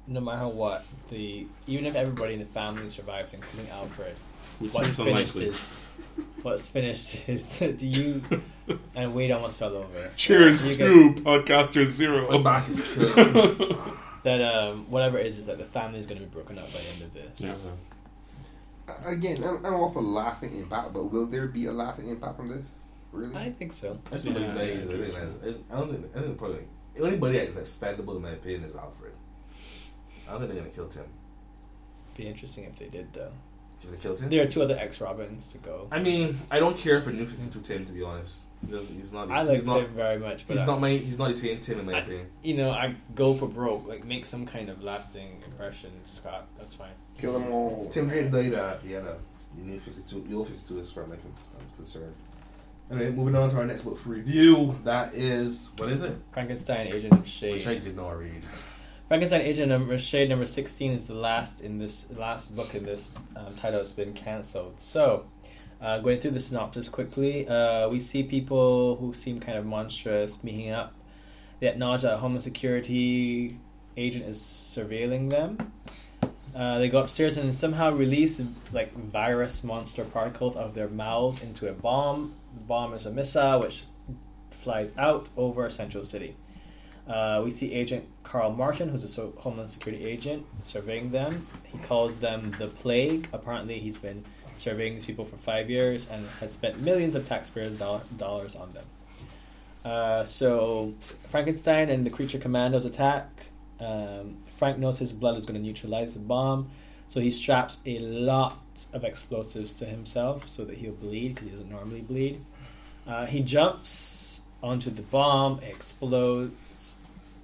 Speaker 2: no matter what the even if everybody in the family survives, including Alfred,
Speaker 4: Which
Speaker 2: what's
Speaker 4: is
Speaker 2: finished
Speaker 4: unlikely.
Speaker 2: is what's finished is that you and Wade almost fell over.
Speaker 4: Cheers
Speaker 2: You
Speaker 4: to
Speaker 2: guys-
Speaker 4: podcaster zero.
Speaker 1: My back is killing.
Speaker 2: That um whatever it is is that the family is going to be broken up by the end of this.
Speaker 4: Yeah.
Speaker 3: Again, I'm, I'm all for lasting impact, but will there be a lasting impact from this? Really?
Speaker 2: I think so.
Speaker 1: If somebody
Speaker 4: Yeah,
Speaker 1: dies,
Speaker 4: yeah,
Speaker 1: I think that's. I don't think. I think probably anybody that is expendable in my opinion is Alfred. I don't think they're gonna kill Tim.
Speaker 2: Be interesting if they did though.
Speaker 1: Should they kill Tim?
Speaker 2: There are two other ex Robins to go.
Speaker 1: I mean, I don't care for New Fifty Two Tim to be honest. He doesn't- He's.
Speaker 2: I
Speaker 1: he's
Speaker 2: like
Speaker 1: not,
Speaker 2: Tim very much, but
Speaker 1: He's
Speaker 2: I-
Speaker 1: not my. He's not the same Tim in my opinion.
Speaker 2: you know, I go for broke. Like, make some kind of lasting impression, Scott. That's fine.
Speaker 3: Kill them all.
Speaker 1: Tim Drake died at the end of the New Fifty Two. The old Fifty Two, as far as I'm I'm concerned. Anyway, moving on to our next book for review. That is what is it?
Speaker 2: Frankenstein, Agent of Shade.
Speaker 1: Which I did not read.
Speaker 2: Frankenstein, Agent number S.H.A.D.E. number sixteen is the last in this last book in this um, title. has been cancelled. So, uh, going through the synopsis quickly, uh, we see people who seem kind of monstrous meeting up. They acknowledge that a Homeland Security agent is surveilling them. Uh, they go upstairs and somehow release like virus monster particles out of their mouths into a bomb. The bomb is a missile which flies out over Central City. Uh, we see Agent Carl Martin, who's a so- Homeland Security agent, surveying them. He calls them the Plague. Apparently, he's been surveying these people for five years and has spent millions of taxpayers' doll- dollars on them. Uh, so, Frankenstein and the creature commandos attack. Um, Frank knows his blood is going to neutralize the bomb, so he straps a lot of explosives to himself so that he'll bleed because he doesn't normally bleed. Uh, he jumps onto the bomb, explodes,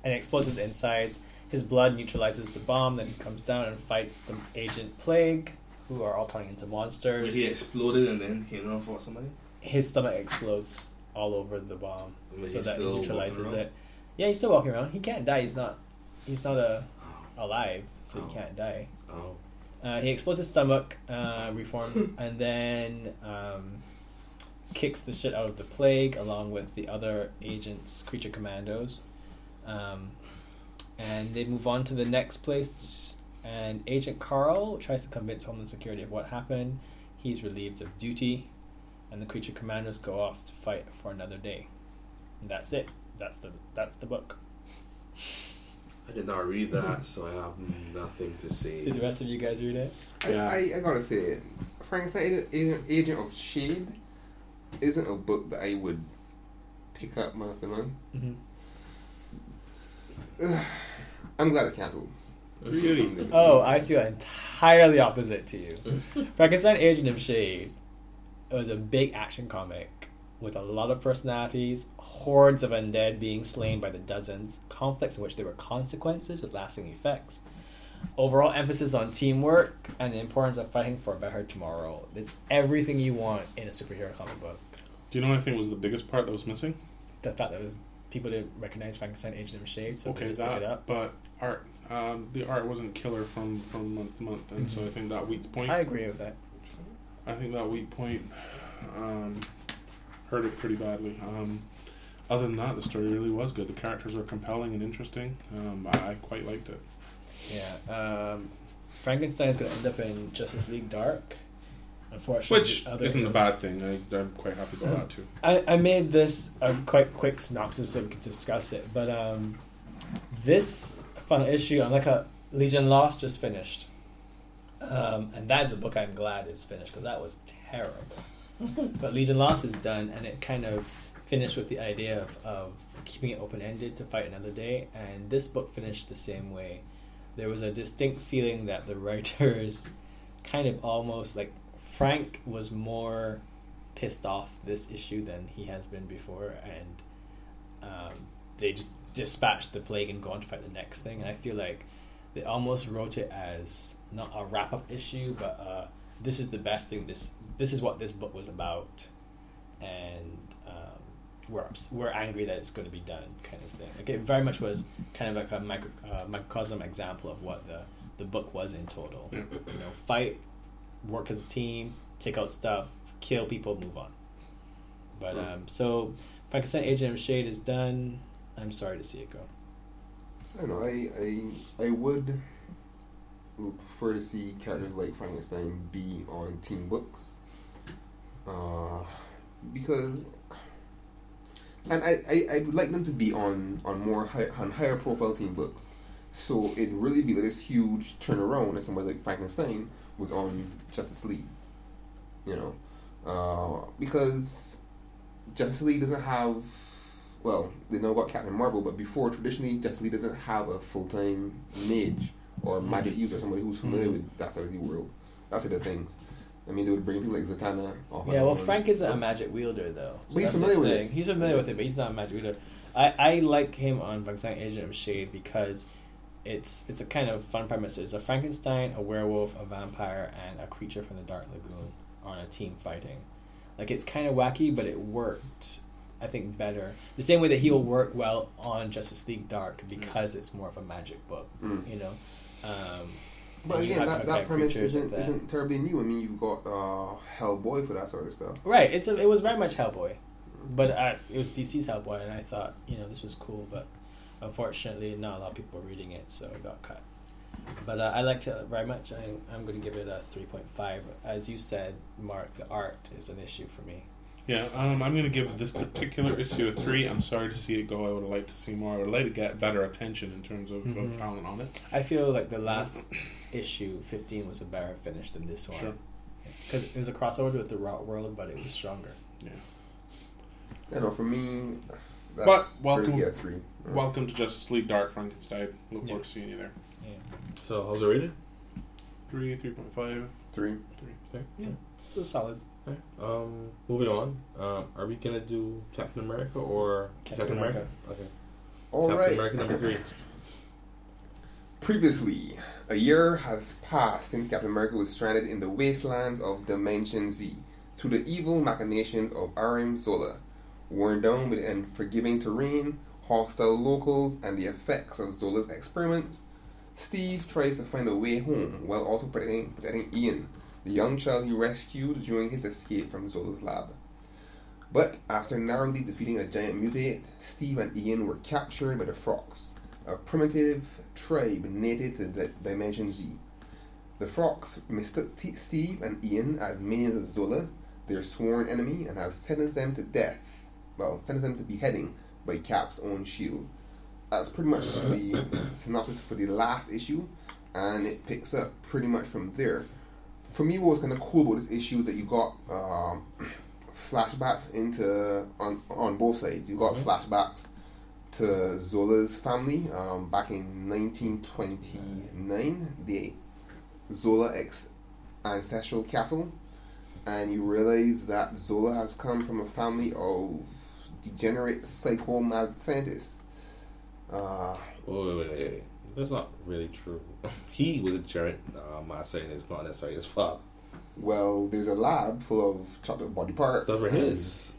Speaker 2: and explodes his insides. His blood neutralizes the bomb, then he comes down and fights the Agent Plague, who are all turning into monsters.
Speaker 1: He exploded and then came around for somebody.
Speaker 2: His stomach explodes all over the bomb,
Speaker 1: then
Speaker 2: so that it neutralizes it. Yeah, he's still walking around. He can't die. He's not. He's not a alive, so
Speaker 1: Oh.
Speaker 2: he can't die.
Speaker 1: Oh,
Speaker 2: Uh, he explodes his stomach, uh, reforms, and then um, kicks the shit out of the plague along with the other agents, creature commandos. Um, and they move on to the next place. And Agent Carl tries to convince Homeland Security of what happened. He's relieved of duty, and the creature commandos go off to fight for another day. And that's it. That's the that's the book.
Speaker 1: I did not read that, so I have nothing to say.
Speaker 2: Did the rest of you guys read it?
Speaker 3: I,
Speaker 4: Yeah.
Speaker 3: I, I gotta say, Frankenstein Agent, Agent of S.H.A.D.E. isn't a book that I would pick up month after month.
Speaker 2: Mm-hmm.
Speaker 3: I'm glad it's cancelled.
Speaker 4: Really?
Speaker 2: Oh, I feel entirely opposite to you. Frankenstein Agent of S.H.A.D.E. was a big action comic with a lot of personalities, hordes of undead being slain by the dozens, conflicts in which there were consequences with lasting effects. Overall emphasis on teamwork and the importance of fighting for a better tomorrow. It's everything you want in a superhero comic book.
Speaker 4: Do you know what I think was the biggest part that was missing?
Speaker 2: The fact that was people didn't recognize Frankenstein Agent of S.H.A.D.E., so they
Speaker 4: okay,
Speaker 2: just pick it
Speaker 4: that.
Speaker 2: up.
Speaker 4: But art, um, the art wasn't killer from from month to month, and so I think that weak point.
Speaker 2: I agree with that.
Speaker 4: I think that weak point um, hurt it pretty badly. Um, other than that, the story really was good. The characters were compelling and interesting. Um, I, I quite liked it.
Speaker 2: Yeah. Um, Frankenstein's going to end up in Justice League Dark. Unfortunately,
Speaker 4: Which
Speaker 2: other
Speaker 4: isn't a bad thing. I, I'm quite happy about that too.
Speaker 2: I, I made this a quite quick synopsis so we could discuss it, but um, this final issue, I'm like a Legion Lost, just finished, um, and that is a book I'm glad is finished because that was terrible. but Legion Lost is done, and it kind of finished with the idea of, of keeping it open ended to fight another day, and this book finished the same way. There was a distinct feeling that the writers kind of almost like Frank was more pissed off this issue than he has been before, and um, they just dispatched the plague and go on to fight the next thing. And I feel like they almost wrote it as not a wrap up issue, but uh, this is the best thing. This this is what this book was about, and um, we're we're angry that it's going to be done, kind of thing. Like it very much was kind of like a micro, uh, microcosm example of what the the book was in total. You know, fight, work as a team, take out stuff, kill people, move on. But um, so Frankenstein Agent of S.H.A.D.E. is done. I'm sorry to see it go.
Speaker 3: I don't know. I I I would prefer to see characters like Frankenstein be on team books, uh, because, and I, I I would like them to be on on more high, on higher profile team books, so it'd really be like this huge turnaround that somebody like Frankenstein was on Justice League, you know, uh, because Justice League doesn't have well, they now got Captain Marvel, but before traditionally Justice League doesn't have a full time mage or magic user, somebody who's familiar
Speaker 2: Mhm.
Speaker 3: with that side of the world. That's the things. I mean, they would bring people like Zatanna. off
Speaker 2: Yeah, well, Frank isn't a magic wielder though.
Speaker 3: But he's familiar with it.
Speaker 2: He's familiar with it, but he's not a magic wielder. I, I like him on Frankenstein Agent of S.H.A.D.E. because it's it's a kind of fun premise. It's a Frankenstein, a werewolf, a vampire, and a creature from the Dark Lagoon on a team fighting. Like it's kind of wacky, but it worked. I think better the same way that he'll work well on Justice League Dark because it's more of a magic book.
Speaker 3: Mm.
Speaker 2: You know. Um,
Speaker 3: But again, that, that premise isn't
Speaker 2: like that.
Speaker 3: isn't terribly new. I mean, you've got uh, Hellboy for that sort of stuff.
Speaker 2: Right. It's a, it was very much Hellboy, but uh, it was DC's Hellboy, and I thought you know this was cool, but unfortunately not a lot of people were reading it, so it got cut. But uh, I liked it very much. I, I'm going to give it a three point five. As you said, Mark, the art is an issue for me.
Speaker 4: Yeah, um, I'm going to give this particular issue a three. I'm sorry to see it go. I would have liked to see more. I would like to get better attention in terms of,
Speaker 2: Mhm.
Speaker 4: of talent on it.
Speaker 2: I feel like the last issue, fifteen, was a better finish than this one.
Speaker 4: Sure.
Speaker 2: Because it was a crossover with the Rot World, but it was stronger.
Speaker 4: Yeah.
Speaker 3: You know, for me, That-
Speaker 4: But welcome,
Speaker 3: Yeah, three.
Speaker 4: welcome to Justice League Dark Frankenstein. Look
Speaker 2: Yeah.
Speaker 4: forward to seeing you there.
Speaker 2: Yeah.
Speaker 1: So how's it rated?
Speaker 4: Three, three point five,
Speaker 3: Three.
Speaker 4: three.
Speaker 1: Okay.
Speaker 2: Yeah. It was solid.
Speaker 1: Okay. Um, moving on. Um, are we gonna do Captain America or
Speaker 2: Captain America.
Speaker 1: Okay.
Speaker 3: All
Speaker 1: Captain
Speaker 3: right.
Speaker 1: America number three.
Speaker 3: Previously, a year has passed since Captain America was stranded in the wastelands of Dimension Z to the evil machinations of Arnim Zola. Worn down with unforgiving terrain, hostile locals, and the effects of Zola's experiments, Steve tries to find a way home while also protecting, protecting Ian, the young child he rescued during his escape from Zola's lab. But after narrowly defeating a giant mutate, Steve and Ian were captured by the Phrox, a primitive tribe native to the Dimension Z. The Phrox mistook T- Steve and Ian as minions of Zola, their sworn enemy, and have sentenced them to death. Well, sentenced them to beheading by Cap's own shield. That's pretty much the synopsis for the last issue, and it picks up pretty much from there. For me, what was kind of cool about this issue is that you got um, flashbacks into on on both sides. You got
Speaker 2: Mhm.
Speaker 3: flashbacks to Zola's family um, back in 1929, the Zola ex ancestral castle, and you realize that Zola has come from a family of degenerate psycho mad scientists. Uh,
Speaker 1: Wait, wait, wait, wait. That's not really true. he was a giant. I'm not saying it's not necessarily his father.
Speaker 3: well, there's a lab full of chopped up body parts.
Speaker 1: Those were his.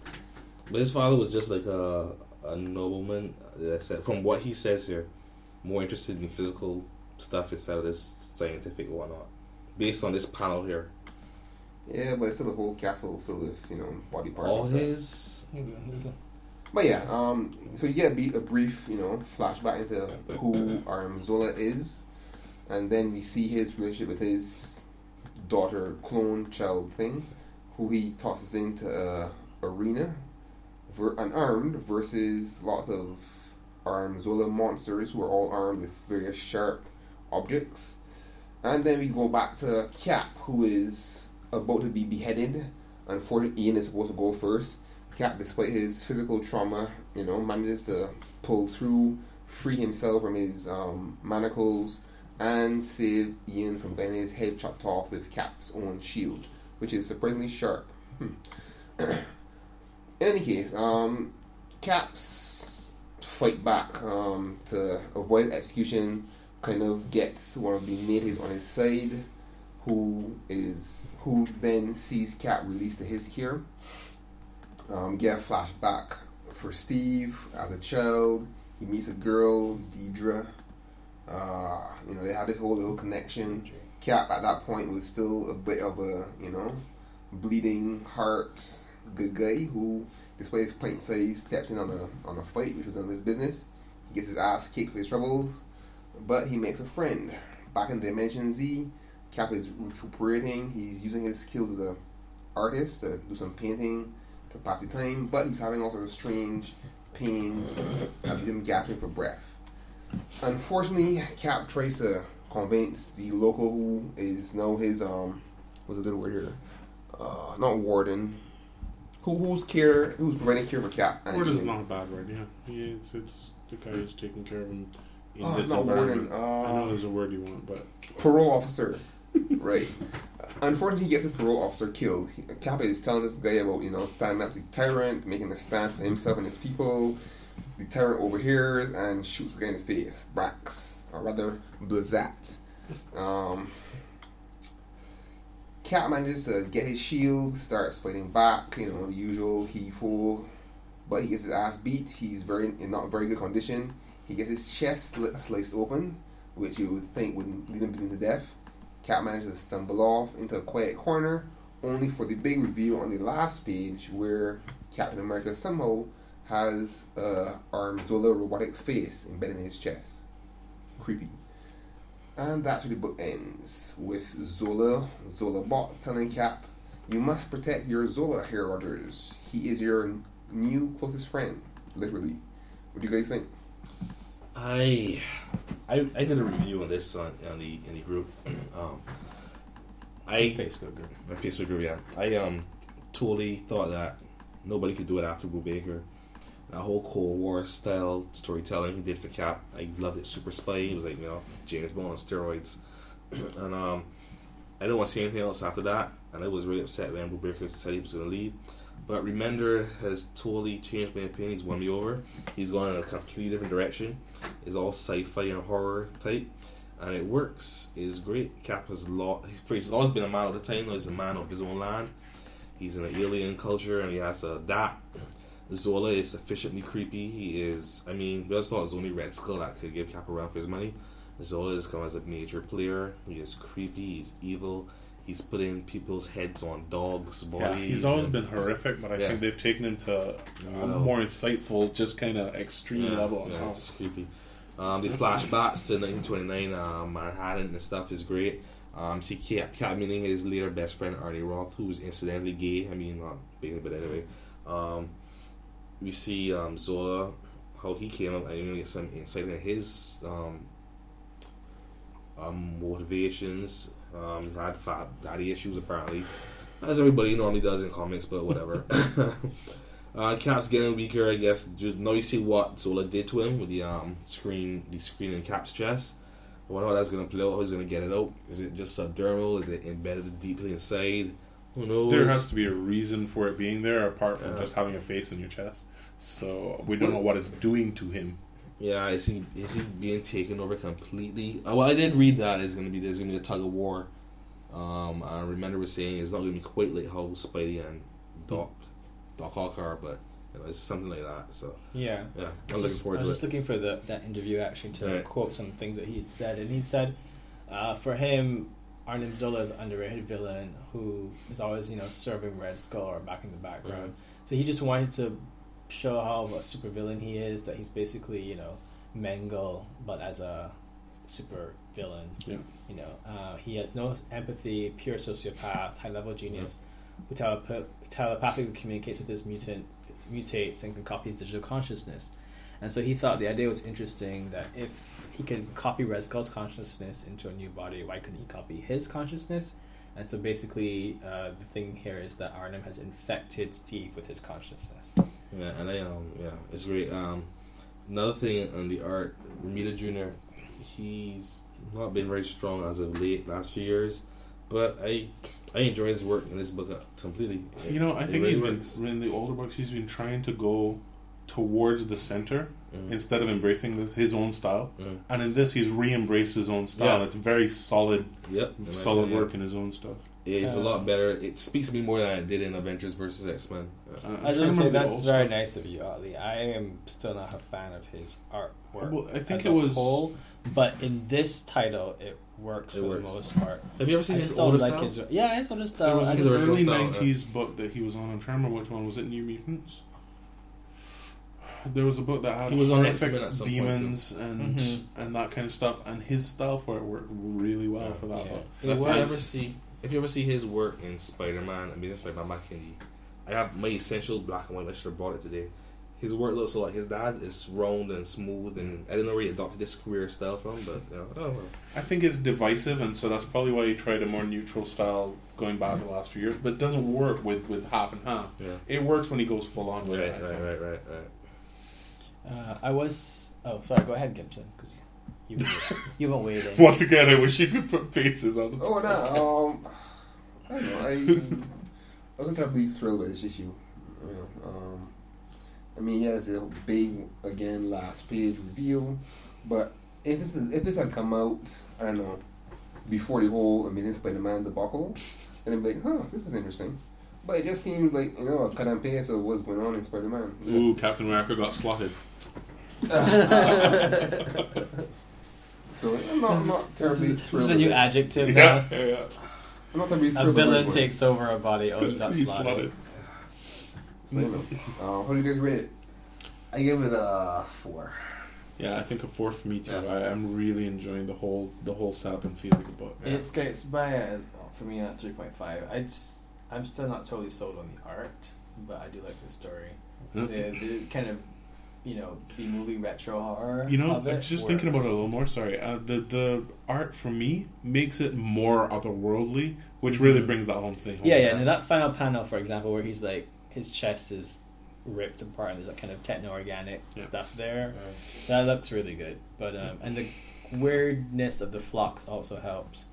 Speaker 1: But his father was just like a a nobleman. That said, from what he says here, more interested in physical stuff instead of this scientific whatnot. Based on this panel here,
Speaker 3: Yeah, but it's still a whole castle filled with you know body parts.
Speaker 1: all
Speaker 3: and stuff.
Speaker 1: his.
Speaker 3: But yeah, um, so you get a, be- a brief, you know, flashback into who um, Zola is, and then we see his relationship with his daughter clone child thing, who he tosses into a arena, ver- unarmed versus lots of armed Zola monsters who are all armed with various sharp objects, and then we go back to Cap, who is about to be beheaded. Unfortunately, Ian is supposed to go first. Cap, despite his physical trauma, you know, manages to pull through, free himself from his um, manacles, and save Ian from getting his head chopped off with Cap's own shield, which is surprisingly sharp. Hmm. In any case, um, Cap's fight back um, to avoid execution kind of gets one of the natives on his side, who is who then sees Cap released to his care. Um, get a flashback for Steve as a child. He meets a girl, Deidre. Uh, you know, they have this whole little connection. Cap at that point was still a bit of a, you know, bleeding heart good guy who, despite his pint size, stepped in on a on a fight, which was none of his business. He gets his ass kicked for his troubles, but he makes a friend. Back in Dimension Z, Cap is recuperating. He's using his skills as a artist to do some painting to pass the time, but he's having all sorts of strange pains leave him gasping for breath. Unfortunately, Cap tries to convince the local who is now his um what's a good word here? Uh not warden. Who who's care who's providing care for Cap and
Speaker 4: is not a bad word, yeah. yeah it's, it's the guy who's taking care of him in
Speaker 3: Oh,
Speaker 4: this
Speaker 3: not warden.
Speaker 4: environment. I know
Speaker 3: Uh,
Speaker 4: there's a word you want, but
Speaker 3: parole officer. right. Unfortunately, he gets his parole officer killed. Cap is telling this guy about, you know, standing up to the tyrant, making a stand for himself and his people. The tyrant overhears and shoots the guy in the face. Brax, or rather, Blazat. Um, Cap manages to get his shield, starts fighting back, you know, the usual he fool. But he gets his ass beat. He's very in not very good condition. He gets his chest sliced open, which you would think would lead him to death. Cap manages to stumble off into a quiet corner, only for the big reveal on the last page where Captain America somehow has uh, a armed Zola robotic face embedded in his chest. Creepy. And that's where the book ends, with Zola, Zola Bot telling Cap, You must protect your Zola here, Rogers. He is your new closest friend, literally. What do you guys think?
Speaker 1: I, I, I did a review on this on, on the in the group. um, I
Speaker 2: Facebook group.
Speaker 1: my Facebook group, yeah. I um totally thought that nobody could do it after Brubaker. That whole Cold War style storytelling he did for Cap, I loved it. Super Spy, it was like you know James Bond on steroids, and um, I didn't want to see anything else after that, and I was really upset when Brubaker said he was going to leave. But Remender has totally changed my opinion. He's won me over. He's gone in a completely different direction. It's all sci-fi and horror type, and it works. It's great. Cap has lot. He's always been a man of the time. He's a man of his own land. He's in an alien culture, and he has to adapt. Zola is sufficiently creepy. He is. I mean, we always thought it was only Red Skull that could give Cap a run for his money. Zola has come as a major player. He is creepy. He's evil. He's putting people's heads on dogs'
Speaker 4: Yeah,
Speaker 1: bodies.
Speaker 4: he's always
Speaker 1: and-
Speaker 4: been horrific, but I
Speaker 1: Yeah.
Speaker 4: think they've taken him to a
Speaker 1: Well.
Speaker 4: more insightful, just kind of extreme
Speaker 1: yeah,
Speaker 4: level.
Speaker 1: Yeah,
Speaker 4: how-
Speaker 1: it's creepy. Um, the flashbacks to 1929 um, Manhattan and stuff is great. Um, see Cap, Cap meeting his later best friend Arnie Roth, who was incidentally gay. I mean, not big, but anyway. Um, we see um, Zola, how he came up, and you get some insight into his um, um, motivations. Um, he had fat daddy issues apparently, as everybody normally does in comics, but whatever. uh, Cap's getting weaker, I guess. Ju- Now you see what Zola did to him with the um screen, the screen in Cap's chest. I wonder how that's gonna play out. How he's gonna get it out? Is it just subdermal? Is it embedded deeply inside? Who knows?
Speaker 4: There has to be a reason for it being there, apart from
Speaker 1: Yeah.
Speaker 4: just having a face in your chest. So we don't know what it's doing to him.
Speaker 1: Yeah, is he is he being taken over completely? Uh, well, I did read that it's gonna be there's gonna be a tug of war. Um, I remember was saying it's not gonna be quite like how Spidey and Doc Doc Ock are, but you know, it's something like that. So
Speaker 2: Yeah.
Speaker 1: yeah, I'm
Speaker 2: I was
Speaker 1: looking
Speaker 2: just,
Speaker 1: forward
Speaker 2: I
Speaker 1: to
Speaker 2: was just
Speaker 1: it.
Speaker 2: looking for the that interview actually to
Speaker 1: Right.
Speaker 2: quote some things that he had said, and he'd said, uh, for him, Arnim Zola is an underrated villain who is always you know serving Red Skull or back in the background. So he just wanted to show how a super villain he is. That he's basically you know Mengele, but as a super villain.
Speaker 4: Yeah.
Speaker 2: You know, uh, he has no empathy, pure sociopath, high level genius, who telep- telepathically communicates with his mutant, mutates and can copy his digital consciousness. And so he thought the idea was interesting that if he could copy Red Skull's consciousness into a new body, why couldn't he copy his consciousness? And so basically, uh, the thing here is that Arnim has infected Steve with his consciousness.
Speaker 1: Yeah, and I um yeah, it's great. Um, another thing on the art, Romita Jr. He's not been very strong as of late last few years, but I I enjoy his work in this book completely.
Speaker 4: You know, I
Speaker 1: It
Speaker 4: think he's been in the older books. He's been trying to go towards the center
Speaker 1: Mm.
Speaker 4: instead of embracing this, his own style.
Speaker 1: Mm.
Speaker 4: And in this, he's re-embraced his own style.
Speaker 1: Yeah.
Speaker 4: It's very solid,
Speaker 1: Yep,
Speaker 4: solid work in his own stuff.
Speaker 1: It's a
Speaker 2: Uh,
Speaker 1: lot better. It speaks to me more than it did in Avengers versus X Men.
Speaker 4: Uh, I'm
Speaker 2: I was
Speaker 4: trying
Speaker 2: going
Speaker 4: to
Speaker 2: to say that's very
Speaker 4: stuff.
Speaker 2: nice of you, Ali. I am still not a fan of his artwork.
Speaker 4: Well, I think
Speaker 2: as
Speaker 4: it
Speaker 2: a
Speaker 4: was-
Speaker 2: whole, but in this title, it works
Speaker 1: It
Speaker 2: for
Speaker 1: works.
Speaker 2: the most part.
Speaker 1: Have you ever seen
Speaker 2: I
Speaker 1: his
Speaker 2: just don't
Speaker 1: older
Speaker 2: like
Speaker 1: style?
Speaker 2: his yeah, his older
Speaker 4: There
Speaker 2: style.
Speaker 4: was
Speaker 2: I
Speaker 4: an
Speaker 1: his
Speaker 4: early
Speaker 1: style, yeah.
Speaker 4: '90s book that he was on. I'm trying to remember which one. Was it New Mutants? There was a book that had
Speaker 1: He was on
Speaker 4: horrific
Speaker 1: X-Men at some point,
Speaker 4: demons and
Speaker 2: Mhm.
Speaker 4: and that kind of stuff, and his style for it worked really well
Speaker 1: Yeah.
Speaker 4: for that
Speaker 2: Yeah.
Speaker 4: book.
Speaker 2: It
Speaker 1: if you
Speaker 2: was-
Speaker 1: ever see if you ever see his work in Spider Man, I mean Spider Man back in the I have my essential black and white. I should have brought it today. His work looks so like his dad is round and smooth, and I didn't know where he adopted this career style from, but you know, I don't know.
Speaker 4: I think it's divisive, and so that's probably why he tried a more neutral style going back the last few years. But it doesn't work with, with half and half.
Speaker 1: Yeah,
Speaker 4: It works when he goes full on with
Speaker 1: right,
Speaker 4: it. I
Speaker 1: right, right, right, right.
Speaker 2: Uh, I was. Oh, sorry. Go ahead, Gibson, because you you haven't waited.
Speaker 4: Once again, I wish you could put faces on the.
Speaker 3: Oh no, um, I don't know. I, I wasn't terribly thrilled by this issue. You know, um, I mean, yeah, it's a big again last page reveal, but if this is if this had come out, I don't know, before the whole i mean, Amazing Spider-Man debacle, then I'd be like, huh, this is interesting. But it just seemed like you know a cut and paste of what's going on in Spider-Man.
Speaker 4: Ooh, Captain America got slotted.
Speaker 3: So I'm not, I'm not
Speaker 2: This
Speaker 3: terribly
Speaker 2: is, this is
Speaker 3: thrilled.
Speaker 2: the
Speaker 3: with
Speaker 2: new
Speaker 3: it.
Speaker 2: adjective.
Speaker 4: Yeah,
Speaker 2: now.
Speaker 4: yeah, yeah.
Speaker 3: I'm not terribly
Speaker 2: A
Speaker 3: thrilled. with
Speaker 2: villain
Speaker 3: it.
Speaker 2: takes over a body. Oh, he got
Speaker 4: He's
Speaker 2: slotted.
Speaker 3: So, uh, how do you guys rate it?
Speaker 1: I give it a four.
Speaker 4: Yeah, I think a four for me too.
Speaker 1: Yeah.
Speaker 4: I, I'm really enjoying the whole the whole sap and feel of the book.
Speaker 1: Yeah.
Speaker 2: It's great. By uh, for me at three point five. I just I'm still not totally sold on the art, but I do like the story. the, the kind of you know the movie retro horror.
Speaker 4: You know,
Speaker 2: of
Speaker 4: I
Speaker 2: it
Speaker 4: was just thinking about it a little more. Sorry, uh, the the art for me makes it more otherworldly, which really
Speaker 2: Mhm.
Speaker 4: brings that whole thing home.
Speaker 2: Yeah, yeah. And that final panel, for example, where he's like his chest is ripped apart. and There's that kind of techno organic
Speaker 4: Yeah.
Speaker 2: stuff there. That looks really good. But um, and the weirdness of the Phrox also helps.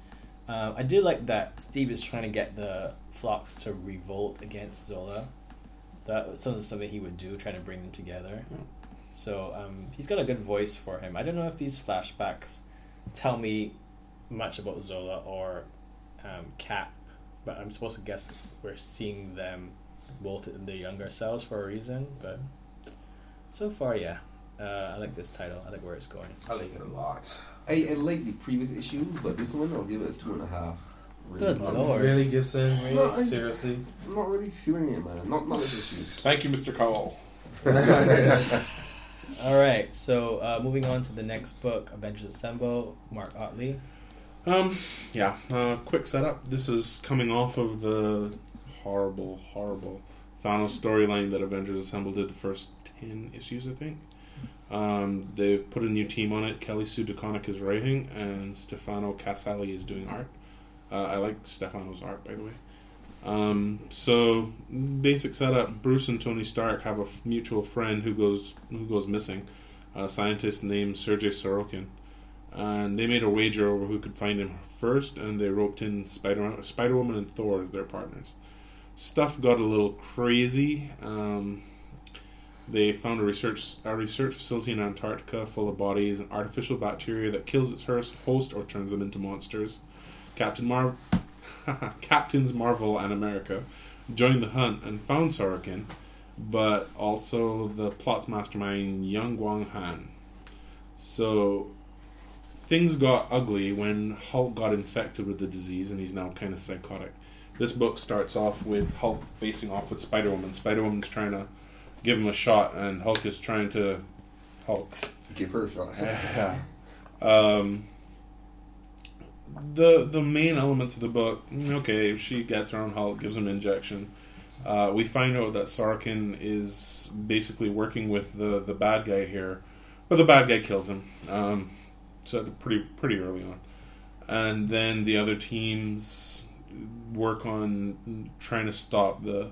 Speaker 2: Um, I do like that Steve is trying to get the Phrox to revolt against Zola. That was something something he would do, trying to bring them together.
Speaker 4: Yeah.
Speaker 2: So um, he's got a good voice for him. I don't know if these flashbacks tell me much about Zola or um, Cap, but I'm supposed to guess we're seeing them both in their younger selves for a reason. But so far, yeah, uh, I like this title. I like where it's going.
Speaker 1: I like it a lot.
Speaker 3: I, I like the previous issue, but this one I'll give it a two and a half.
Speaker 2: Good lord.
Speaker 1: Really, Gibson? Really?
Speaker 3: No, I-
Speaker 1: Seriously?
Speaker 3: I'm not really feeling it, man. Not not this issue.
Speaker 4: Thank you, Mr. Cowell.
Speaker 2: All right, so uh, moving on to the next book, Avengers Assemble, Mark Otley.
Speaker 4: Um, yeah, uh, quick setup. This is coming off of the horrible, horrible Thanos storyline that Avengers Assemble did the first 10 issues, I think. Um, they've put a new team on it. Kelly Sue DeConnick is writing, and Stefano Caselli is doing art. Uh, I like Stefano's art, by the way. Um, so, basic setup: Bruce and Tony Stark have a mutual friend who goes who goes missing, a scientist named Sergei Sorokin and they made a wager over who could find him first, and they roped in Spider Spider Woman and Thor as their partners. Stuff got a little crazy. Um, they found a research a research facility in Antarctica full of bodies and artificial bacteria that kills its host or turns them into monsters. Captain Marv, Captains Marvel and America joined the hunt and found Sorokin, but also the plot's mastermind Young Guang Han. So things got ugly when Hulk got infected with the disease and he's now kind of psychotic. This book starts off with Hulk facing off with Spider Woman. Spider Woman's trying to give him a shot, and Hulk is trying to Hulk.
Speaker 3: Give her a shot.
Speaker 4: Yeah. Um, the the main elements of the book, mm, okay, she gets her own Hulk, gives him an injection. Uh, we find out that Sarkin is basically working with the, the bad guy here, but the bad guy kills him. Um, so pretty pretty early on, and then the other teams work on trying to stop the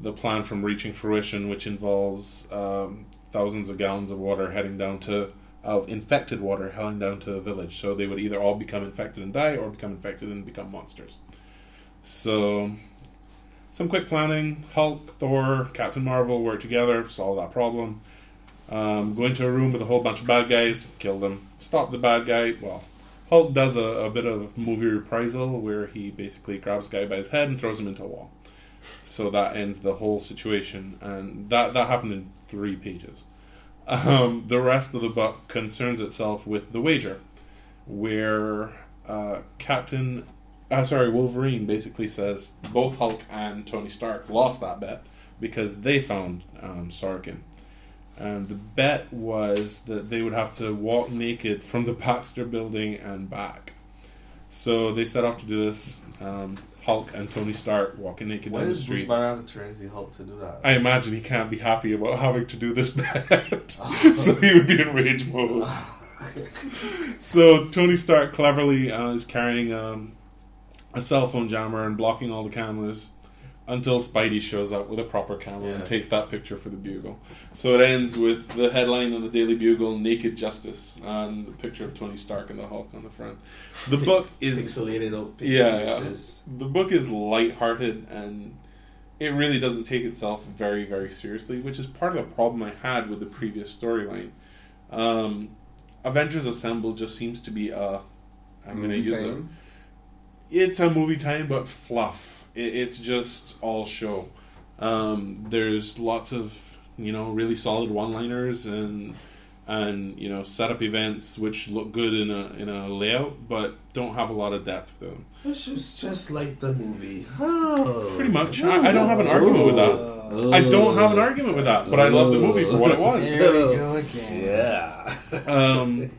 Speaker 4: the plan from reaching fruition, which involves um, thousands of gallons of water heading down to of infected water heading down to the village. So they would either all become infected and die, or become infected and become monsters. So some quick planning: Hulk, Thor, Captain Marvel work together, solve that problem. Um, go into a room with a whole bunch of bad guys, kill them, stop the bad guy. Well, Hulk does a, a bit of movie reprisal where he basically grabs a guy by his head and throws him into a wall. So that ends the whole situation, and that that happened in three pages. Um, the rest of the book concerns itself with the wager, where uh, Captain, uh, sorry, Wolverine basically says both Hulk and Tony Stark lost that bet because they found um, Sarkin. And the bet was that they would have to walk naked from the Baxter building and back. So they set off to do this. Um, Hulk and Tony Stark walking naked
Speaker 1: Why
Speaker 4: down the
Speaker 1: does Bruce
Speaker 4: street.
Speaker 1: Banner have to turn to be Hulk to do that?
Speaker 4: I imagine he can't be happy about having to do this bet. so he would be in rage mode. so Tony Stark cleverly uh, is carrying um, a cell phone jammer and blocking all the cameras until Spidey shows up with a proper camera and takes that picture for the Bugle. So it ends with the headline of the Daily Bugle: "Naked Justice" and the picture of Tony Stark and the Hulk on the front. The book is
Speaker 1: Pixelated out
Speaker 4: Yeah, yeah. the book is lighthearted and it really doesn't take itself very, very seriously, which is part of the problem I had with the previous storyline. Um, Avengers Assemble just seems to be a. I'm going to use it. It's a movie time, but fluff. It, it's just all show. Um, there's lots of you know really solid one-liners and and you know setup events which look good in a in a layout, but don't have a lot of depth to them.
Speaker 1: Which was just like the movie. Oh.
Speaker 4: Pretty much. I, I don't have an argument with that. I don't have an argument with that, but I love the movie for what it was.
Speaker 2: There we go again.
Speaker 1: Yeah.
Speaker 4: Um,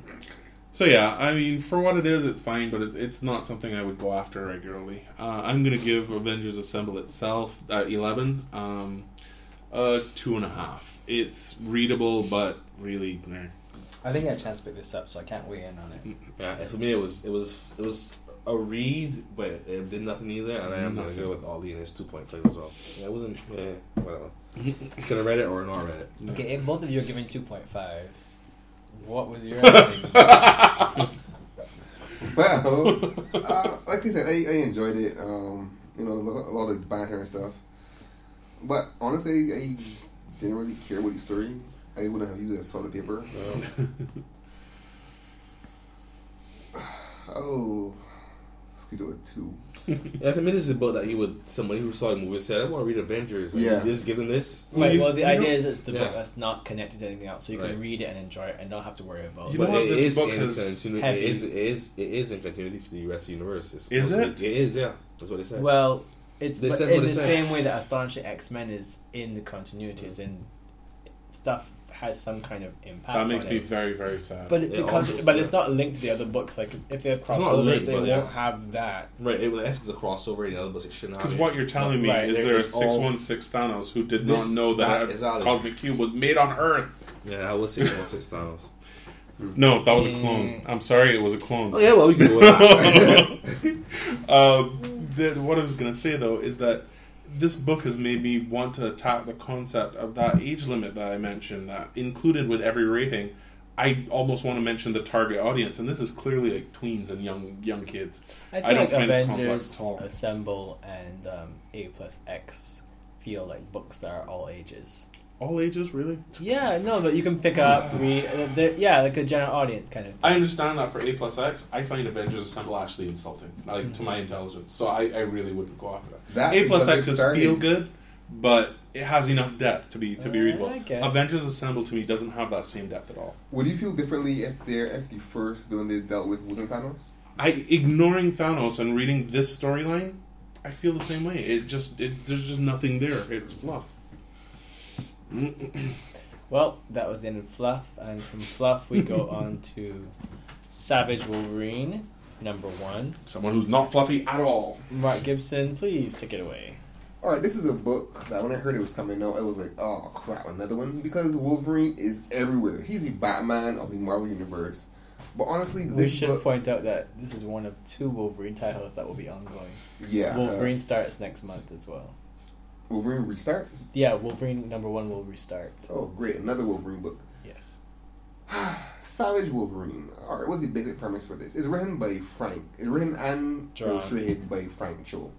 Speaker 4: so yeah, I mean, for what it is, it's fine, but it, it's not something I would go after regularly. Uh, I'm going to give Avengers Assemble itself uh, 11, um, a two and a half. It's readable, but really, meh.
Speaker 2: I think I get a chance to pick this up, so I can't weigh in on it.
Speaker 1: Yeah, for me it was it was it was a read, but it did nothing either. And I am gonna
Speaker 4: Nothing.
Speaker 1: go with Ollie and his two point play as well. Yeah, it wasn't. Yeah, whatever. Could have read it or not read it.
Speaker 2: Okay, if both of you are giving 2.5s, what was your rating?
Speaker 3: Well, uh, like I said, I, I enjoyed it. Um, you know, a a lot of banter and stuff. But honestly, I didn't really care about the story. I wouldn't have used it as toilet paper. Um, oh, squeeze it with two.
Speaker 1: Yeah, I mean, this is a book that he would somebody who saw the movie said, "I want to read Avengers." And
Speaker 3: Yeah.
Speaker 1: you just give them this.
Speaker 2: Right,
Speaker 4: You-
Speaker 2: well, the
Speaker 4: you
Speaker 2: idea
Speaker 4: know-
Speaker 2: is it's the book
Speaker 1: Yeah.
Speaker 2: that's not connected to anything else, so you
Speaker 1: Right.
Speaker 2: can read it and enjoy it and not have to worry about
Speaker 4: You
Speaker 1: but
Speaker 4: know what
Speaker 1: it
Speaker 4: this
Speaker 1: is
Speaker 4: book
Speaker 1: in
Speaker 4: has
Speaker 1: continuity.
Speaker 2: heavy-
Speaker 1: It is, it is. It is in continuity for the rest of the universe. It's
Speaker 4: Is
Speaker 1: supposed to-
Speaker 4: it?
Speaker 1: It is. Yeah, that's what they said.
Speaker 2: Well, it's but in the
Speaker 1: it said.
Speaker 2: same way that Astonishing X Men is in the continuity, is in stuff has some kind of impact.
Speaker 4: That makes
Speaker 2: on
Speaker 4: me
Speaker 2: it.
Speaker 4: very, very sad.
Speaker 2: But it,
Speaker 1: It
Speaker 2: because
Speaker 1: also-
Speaker 2: but it's not linked to the other books. Like if they're
Speaker 1: not
Speaker 2: crossovers,
Speaker 1: linked,
Speaker 2: they
Speaker 1: but
Speaker 2: won't
Speaker 1: yeah.
Speaker 2: have that.
Speaker 1: right. It, if it's a crossover in the other books, it shouldn't.
Speaker 4: Because what you're telling me
Speaker 2: Right,
Speaker 4: is
Speaker 1: there
Speaker 4: there
Speaker 1: is
Speaker 4: is
Speaker 1: all-
Speaker 4: 616 Thanos who did
Speaker 1: This-
Speaker 4: not know that,
Speaker 1: that
Speaker 4: a cosmic cube was made on Earth.
Speaker 1: Yeah, I was six one six Thanos.
Speaker 4: No, that was a
Speaker 2: Mm.
Speaker 4: clone. I'm sorry, it was a clone.
Speaker 1: Oh yeah, well we can go with that.
Speaker 4: um, the, what I was going to say though is that this book has made me want to attack the concept of that age limit that I mentioned, that included with every rating. I almost want to mention the target audience, and this is clearly like tweens and young young kids.
Speaker 2: I feel
Speaker 4: I don't
Speaker 2: like
Speaker 4: find it's complex
Speaker 2: Avengers
Speaker 4: at all.
Speaker 2: Assemble and um, A plus X feel like books that are all ages.
Speaker 4: All ages, really?
Speaker 2: Yeah, no, but you can pick up, read. Uh, they're- yeah, like a general audience kind of.
Speaker 4: I understand that for A plus X. I find Avengers Assemble actually insulting, like to my
Speaker 2: Mm-hmm.
Speaker 4: intelligence. So I, I really wouldn't go after that.
Speaker 3: That's
Speaker 4: A plus X
Speaker 3: it
Speaker 4: is
Speaker 3: started-
Speaker 4: feel good, but it has enough depth to be to be
Speaker 2: Uh,
Speaker 4: readable.
Speaker 2: I.
Speaker 4: Avengers Assemble to me doesn't have that same depth at all.
Speaker 3: Would you feel differently if their if the first villain they dealt with wasn't Thanos?
Speaker 4: I ignoring Thanos and reading this storyline, I feel the same way. It just it, there's just nothing there. It's fluff.
Speaker 2: Well, that was the end of Fluff, and from Fluff we go on to Savage Wolverine, number one.
Speaker 4: Someone who's not fluffy at all.
Speaker 2: Mark Gibson, please take it away.
Speaker 3: All right, this is a book that when I heard it was coming out, I was like, oh crap, another one because Wolverine is everywhere. He's the Batman of the Marvel universe. But honestly,
Speaker 2: We should
Speaker 3: book,
Speaker 2: point out that this is one of two Wolverine titles that will be ongoing.
Speaker 3: yeah, uh,
Speaker 2: Wolverine starts next month as well.
Speaker 3: Wolverine restarts.
Speaker 2: Yeah, Wolverine number one will restart.
Speaker 3: Oh, great, another Wolverine book.
Speaker 2: Yes.
Speaker 3: Savage Wolverine. All right, what's the basic premise for this? It's written by Frank. It's written and
Speaker 2: Drawn.
Speaker 3: illustrated by Frank Cho,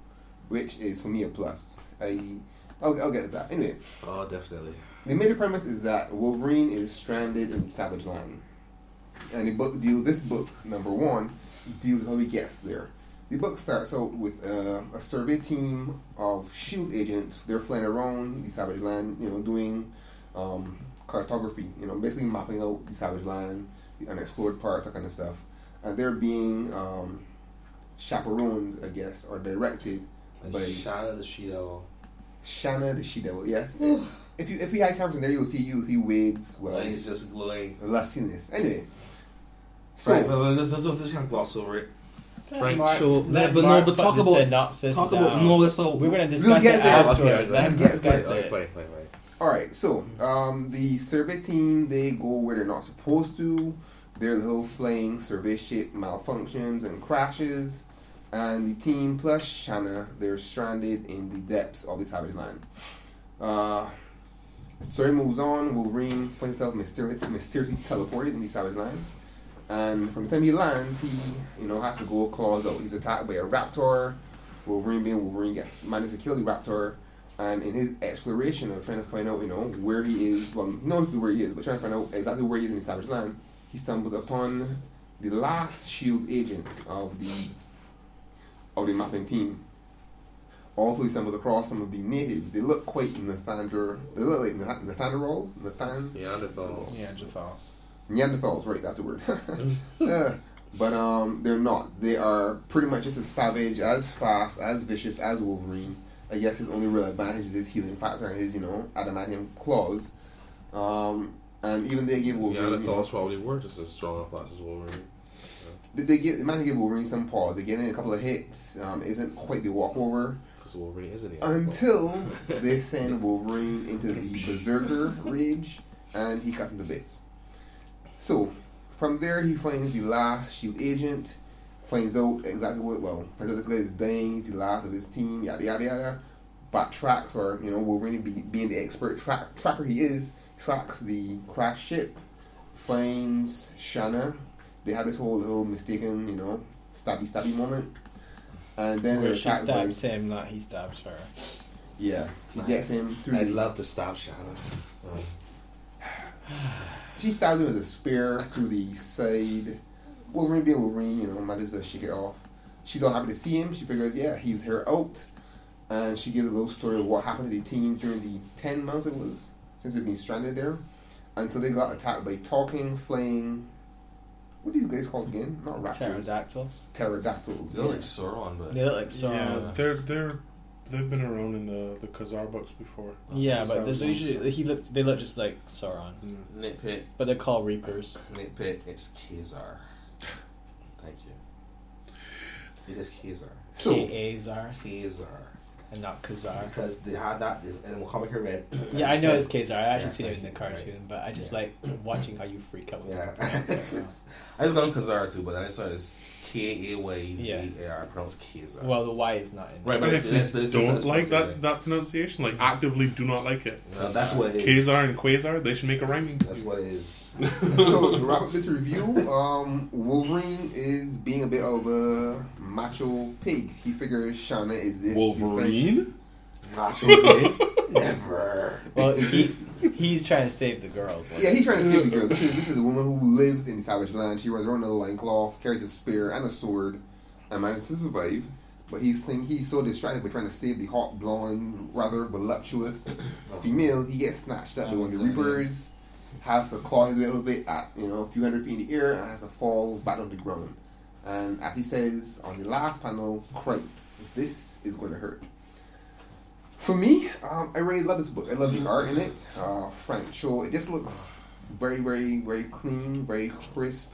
Speaker 3: which is for me a plus. I, I'll, I'll get to that. Anyway,
Speaker 1: oh, definitely.
Speaker 3: the major premise is that Wolverine is stranded in Savage Land, and the book deal. This book number one deals with how he gets there. The book starts out with uh, a survey team of Shield agents. They're flying around the Savage Land, you know, doing um, cartography. You know, basically mapping out the Savage Land, the unexplored parts, that kind of stuff. And they're being um, chaperoned, I guess, or directed by
Speaker 1: Shanna the She Devil.
Speaker 3: Shanna the She Devil. Yes. if you if we had in there, you'll see you'll see Wade's well,
Speaker 1: Like he's just glowing.
Speaker 3: lustiness. Anyway, so
Speaker 1: Right, but let's, let's, let's kind of gloss over it. Frank
Speaker 2: Mark-
Speaker 1: Cho.
Speaker 2: let
Speaker 1: but no, but
Speaker 2: put
Speaker 1: talk
Speaker 2: the
Speaker 1: about
Speaker 2: synopsis
Speaker 1: talk
Speaker 2: down.
Speaker 1: about no. Let's all
Speaker 2: We're going to discuss
Speaker 3: We'll
Speaker 2: discuss
Speaker 3: get
Speaker 2: it
Speaker 3: there.
Speaker 2: afterwards.
Speaker 1: Okay,
Speaker 2: Let him
Speaker 3: We'll get
Speaker 2: discuss
Speaker 3: there.
Speaker 2: it.
Speaker 1: Fine, fine, fine.
Speaker 3: All right, so um, the survey team they go where they're not supposed to. Their little flying survey ship malfunctions and crashes, and the team plus Shanna they're stranded in the depths of the Savage Land. Uh, story moves on. Wolverine finds himself mysteriously, mysteriously teleported in the Savage Land, and from the time he lands, he you know has to go claws out. He's attacked by a raptor. Wolverine being Wolverine gets manages to kill the raptor and in his exploration of trying to find out, you know, where he is, well, not where he is, but trying to find out exactly where he is in the Savage Land, he stumbles upon the last Shield agent of the of the mapping team. Also, he stumbles across some of the natives. They look quite Nathander. They look like Nath- Nathanderals, Nathan
Speaker 1: Neanderthal.
Speaker 2: Yeah, Jafar.
Speaker 3: Neanderthals. Right, that's the word. yeah. But um, they're not. They are pretty much just as savage, as fast, as vicious as Wolverine. I guess his only real advantage is his healing factor and his, you know, adamantium claws. Um, and even they give Wolverine, you know,
Speaker 1: Neanderthals probably were just as strong and fast as Wolverine.
Speaker 3: they, they give, they manage to give Wolverine some pause. They get in a couple of hits. Um, isn't quite the walkover
Speaker 1: Because Wolverine is a Neanderthal.
Speaker 3: until they send Wolverine into the Berserker rage and he cuts him to bits. So, from there, he finds the last Shield agent, finds out exactly what. Well, finds out this guy is dying. He's the last of his team. Yada yada yada. But tracks, or you know, Wolverine be, being the expert track, tracker he is, tracks the crash ship, finds Shanna. They have this whole little mistaken, you know, stabby stabby moment, and then
Speaker 2: Where she
Speaker 3: attacked by
Speaker 2: stabs him, not he stabs her.
Speaker 3: yeah. She gets him through.
Speaker 1: I'd
Speaker 3: the-
Speaker 1: love to stab Shanna. Um,
Speaker 3: She stabs him with a spear through the side. Wolverine being Wolverine, you know, might as well shake it off. She's all happy to see him. She figures, yeah, he's her out. And she gives a little story of what happened to the team during the 10 months it was since they'd been stranded there. Until they got attacked by talking, flying. What are these guys called again? Not raptors.
Speaker 2: Pterodactyls.
Speaker 3: Pterodactyls.
Speaker 1: They're
Speaker 3: yeah.
Speaker 1: like Sauron, but
Speaker 2: They're like Sauron.
Speaker 4: yeah, they're they're they've been around in the the Khazar books before.
Speaker 2: Yeah,
Speaker 4: Khazar
Speaker 2: but there's
Speaker 4: monster.
Speaker 2: usually he look they look just like Sauron,
Speaker 4: Mm.
Speaker 1: nitpick,
Speaker 2: but they're called Reapers.
Speaker 1: nitpick. It's Kazar. Thank you. It is Kazar.
Speaker 3: So,
Speaker 2: K A Zar
Speaker 1: Kazar.
Speaker 2: and not Kazar.
Speaker 1: Because they had that is in the comic I read.
Speaker 2: Yeah, I know it's Kazar. I actually
Speaker 1: Yeah,
Speaker 2: seen it in the
Speaker 1: thank you.
Speaker 2: cartoon,
Speaker 1: Right.
Speaker 2: but I just
Speaker 1: Yeah.
Speaker 2: like watching how you freak out. With
Speaker 1: Yeah.
Speaker 2: it.
Speaker 1: I just got on Kazar too, but then I saw it's K A Y Z A R pronounced Kazar.
Speaker 2: well, the Y is not in.
Speaker 1: Right, but it's,
Speaker 4: actually
Speaker 1: it's, it's,
Speaker 4: don't like that that pronunciation. Like actively do not like it.
Speaker 1: No, that's what it is.
Speaker 4: Kazar and Quasar, they should make a rhyming.
Speaker 1: That's what it is.
Speaker 3: so to wrap up this review, um, Wolverine is being a bit of a macho pig. He figures Shanna is this
Speaker 4: Wolverine.
Speaker 1: Macho pig? Never.
Speaker 2: Well, he's he's trying to save the girls.
Speaker 3: Yeah, he's trying to save the girls. This is, this is a woman who lives in the savage land. She runs around in a loincloth, carries a spear and a sword, and manages to survive. But he's think he's so distracted by trying to save the hot, blonde, rather voluptuous female. He gets snatched up by one of the Reapers, has to claw his way out of it at you know a few hundred feet in the air, and has to fall back on the ground. And as he says on the last panel, "Cripes, this is going to hurt." For me, um, I really love this book. I love the art in it. Uh, Frank Cho, it just looks very, very, very clean, very crisp,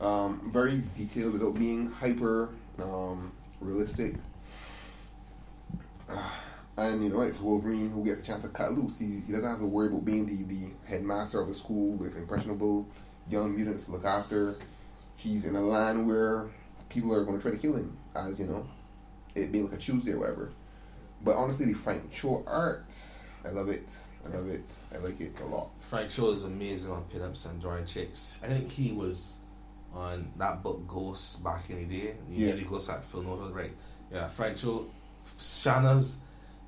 Speaker 3: um, very detailed without being hyper um, realistic. Uh, and you know, it's Wolverine who gets a chance to cut loose. He, he doesn't have to worry about being the, the headmaster of the school with impressionable young mutants to look after. He's in a land where people are going to try to kill him, as you know, it being like a Tuesday or whatever. But honestly, the Frank Cho art, I love it. I love it. I like it a lot.
Speaker 1: Frank Cho is amazing on pinups and drawing chicks. I think he was on that book Ghost back in the day. You
Speaker 3: Yeah.
Speaker 1: yeah. the Ghost at Phil Noto, right? Yeah, Frank Cho, Shanna's,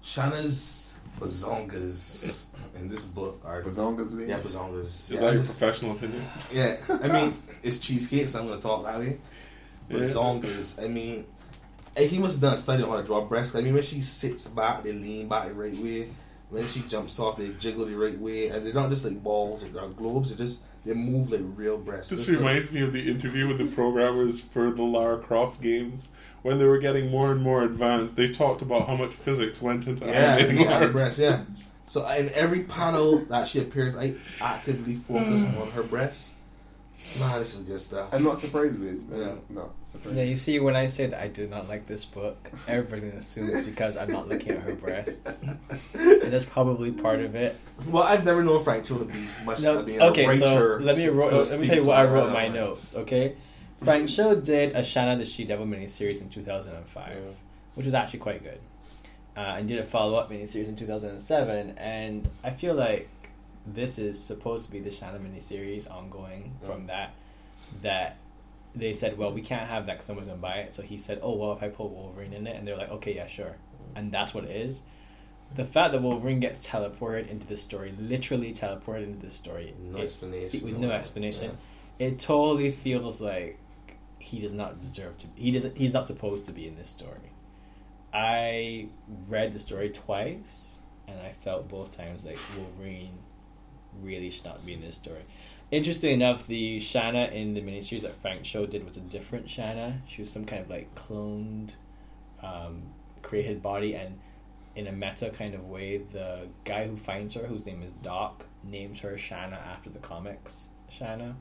Speaker 1: Shanna's bazongas in this book are
Speaker 3: Bazongas, baby.
Speaker 1: yeah bazongas.
Speaker 4: Is
Speaker 1: Yeah,
Speaker 4: that your professional opinion?
Speaker 1: yeah, I mean it's cheesecake, so I'm gonna talk that way.
Speaker 4: Yeah.
Speaker 1: Bazongas, I mean. And he must have done a study on how to draw breasts. I mean, when she sits back, they lean back the right way. When she jumps off, they jiggle the right way, and they're not just like balls or globes. They just they move like real breasts.
Speaker 4: This reminds me of the interview with the programmers for the Lara Croft games. When they were getting more and more advanced, they talked about how much physics went into
Speaker 1: yeah,
Speaker 4: animating
Speaker 1: yeah,
Speaker 4: Lara.
Speaker 1: breasts, yeah. So in every panel that she appears, I actively focus on her breasts. Nah, this is good stuff.
Speaker 3: I'm not surprised with it.
Speaker 1: Yeah.
Speaker 3: I'm surprised.
Speaker 2: Yeah, you see, when I say that I do not like this book, everybody assumes because I'm not looking at her breasts. And that's probably part of it.
Speaker 1: Well, I've never known Frank Cho to be much
Speaker 2: No,
Speaker 1: to be
Speaker 2: okay,
Speaker 1: a writer.
Speaker 2: so let me ro-
Speaker 1: so
Speaker 2: let me tell you what I
Speaker 1: I
Speaker 2: wrote in my
Speaker 1: know.
Speaker 2: notes. Okay, Frank Cho did a Shanna the She Devil miniseries in 2005,
Speaker 4: Yeah.
Speaker 2: which was actually quite good, uh, and did a follow up miniseries in 2007. And I feel like this is supposed to be the Shanna miniseries ongoing from that. That they said, well, we can't have that because someone's gonna buy it. So he said, oh well, if I put Wolverine in it, and they're like, okay, yeah, sure, and that's what it is. The fact that Wolverine gets teleported into the story, literally teleported into the story,
Speaker 1: No
Speaker 2: it-
Speaker 1: explanation.
Speaker 2: with no explanation, it totally feels like he does not deserve to. He doesn't. He's not supposed to be in this story. I read the story twice, and I felt both times like Wolverine really should not be in this story. Interesting enough, the Shanna in the miniseries that Frank Cho did was a different Shanna. She was some kind of like cloned, um, created body, and in a meta kind of way, the guy who finds her, whose name is Doc, names her Shanna after the comics Shanna.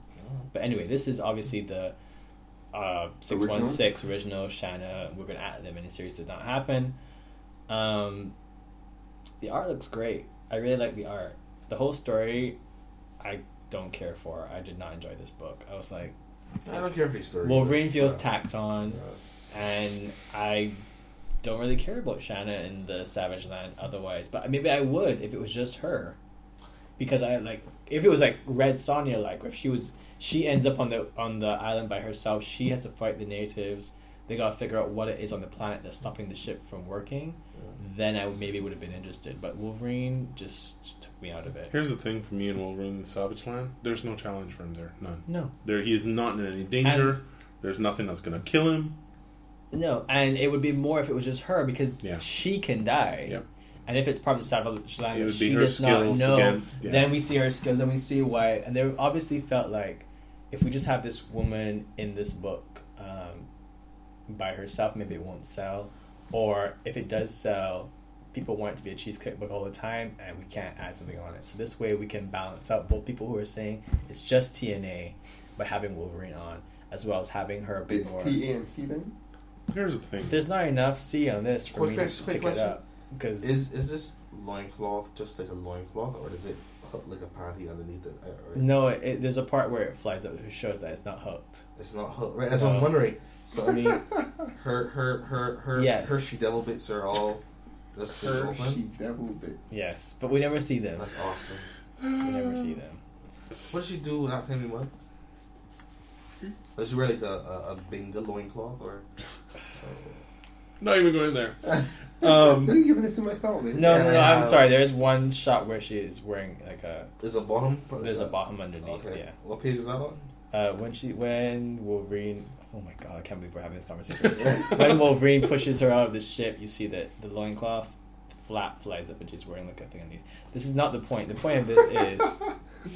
Speaker 2: But anyway, this is obviously the uh, six one six original Shanna. We're gonna add the miniseries did not happen. Um, the art looks great. I really like the art. The whole story, I don't care for. I did not enjoy this book. I was like,
Speaker 1: I don't care if he's story.
Speaker 2: Wolverine feels
Speaker 1: Yeah.
Speaker 2: tacked on,
Speaker 1: Yeah.
Speaker 2: and I don't really care about Shanna in the Savage Land otherwise. But maybe I would if it was just her, because I like if it was like Red Sonja, like if she was she ends up on the on the island by herself, she has to fight the natives. They gotta figure out what it is on the planet that's stopping the ship from working. Then I would- maybe would have been interested, but Wolverine just took me out of it.
Speaker 4: Here's the thing for me and Wolverine in Savage Land. There's no challenge for him there. None.
Speaker 2: No,
Speaker 4: There, he is not in any danger.
Speaker 2: And-
Speaker 4: There's nothing that's going to kill him.
Speaker 2: No, and it would be more if it was just her because
Speaker 4: Yeah.
Speaker 2: she can die.
Speaker 4: Yep.
Speaker 2: And if it's part of the Savage Land
Speaker 4: It
Speaker 2: that
Speaker 4: would be
Speaker 2: she
Speaker 4: her
Speaker 2: does not
Speaker 4: skills
Speaker 2: know,
Speaker 4: against- yeah.
Speaker 2: then we see her skills and we see why. And they obviously felt like if we just have this woman in this book by herself, maybe it won't sell. Or if it does sell, people want it to be a cheesecake book all the time, and we can't add something on it. So this way we can balance out both people who are saying it's just TNA by having Wolverine on, as well as having her a bit
Speaker 3: It's
Speaker 2: more.
Speaker 3: T A and C then.
Speaker 4: Here's the thing.
Speaker 2: There's not enough C on this for
Speaker 1: Quick
Speaker 2: me to
Speaker 1: quick
Speaker 2: pick
Speaker 1: question.
Speaker 2: it up because
Speaker 1: Is is this loincloth just like a loincloth, or does it hook like a panty underneath it? Uh,
Speaker 2: no, it, it, there's a part where it flies up which shows that it's not hooked.
Speaker 1: It's not hooked, right? That's what I'm wondering. So I mean, her her her her
Speaker 2: Yes.
Speaker 1: her she devil bits are all just
Speaker 3: Her she devil bits.
Speaker 2: Yes, but we never see them.
Speaker 1: That's awesome.
Speaker 2: We never see them.
Speaker 1: What does she do without telling me? Does she wear like a, a, a binga loincloth or?
Speaker 4: Not even going there.
Speaker 3: Are
Speaker 4: Um,
Speaker 3: you giving this too much thought, man?
Speaker 2: No, no, no. I'm sorry. There's one shot where she is wearing like a.
Speaker 1: There's a bottom.
Speaker 2: There's a bottom underneath.
Speaker 1: Okay.
Speaker 2: Yeah.
Speaker 1: What page is that on?
Speaker 2: Uh, when she when Wolverine. Oh my god! I can't believe we're having this conversation. when Wolverine pushes her out of the ship, you see that the loincloth flap flies up and she's wearing like a thing underneath. This is not the point. The point of this is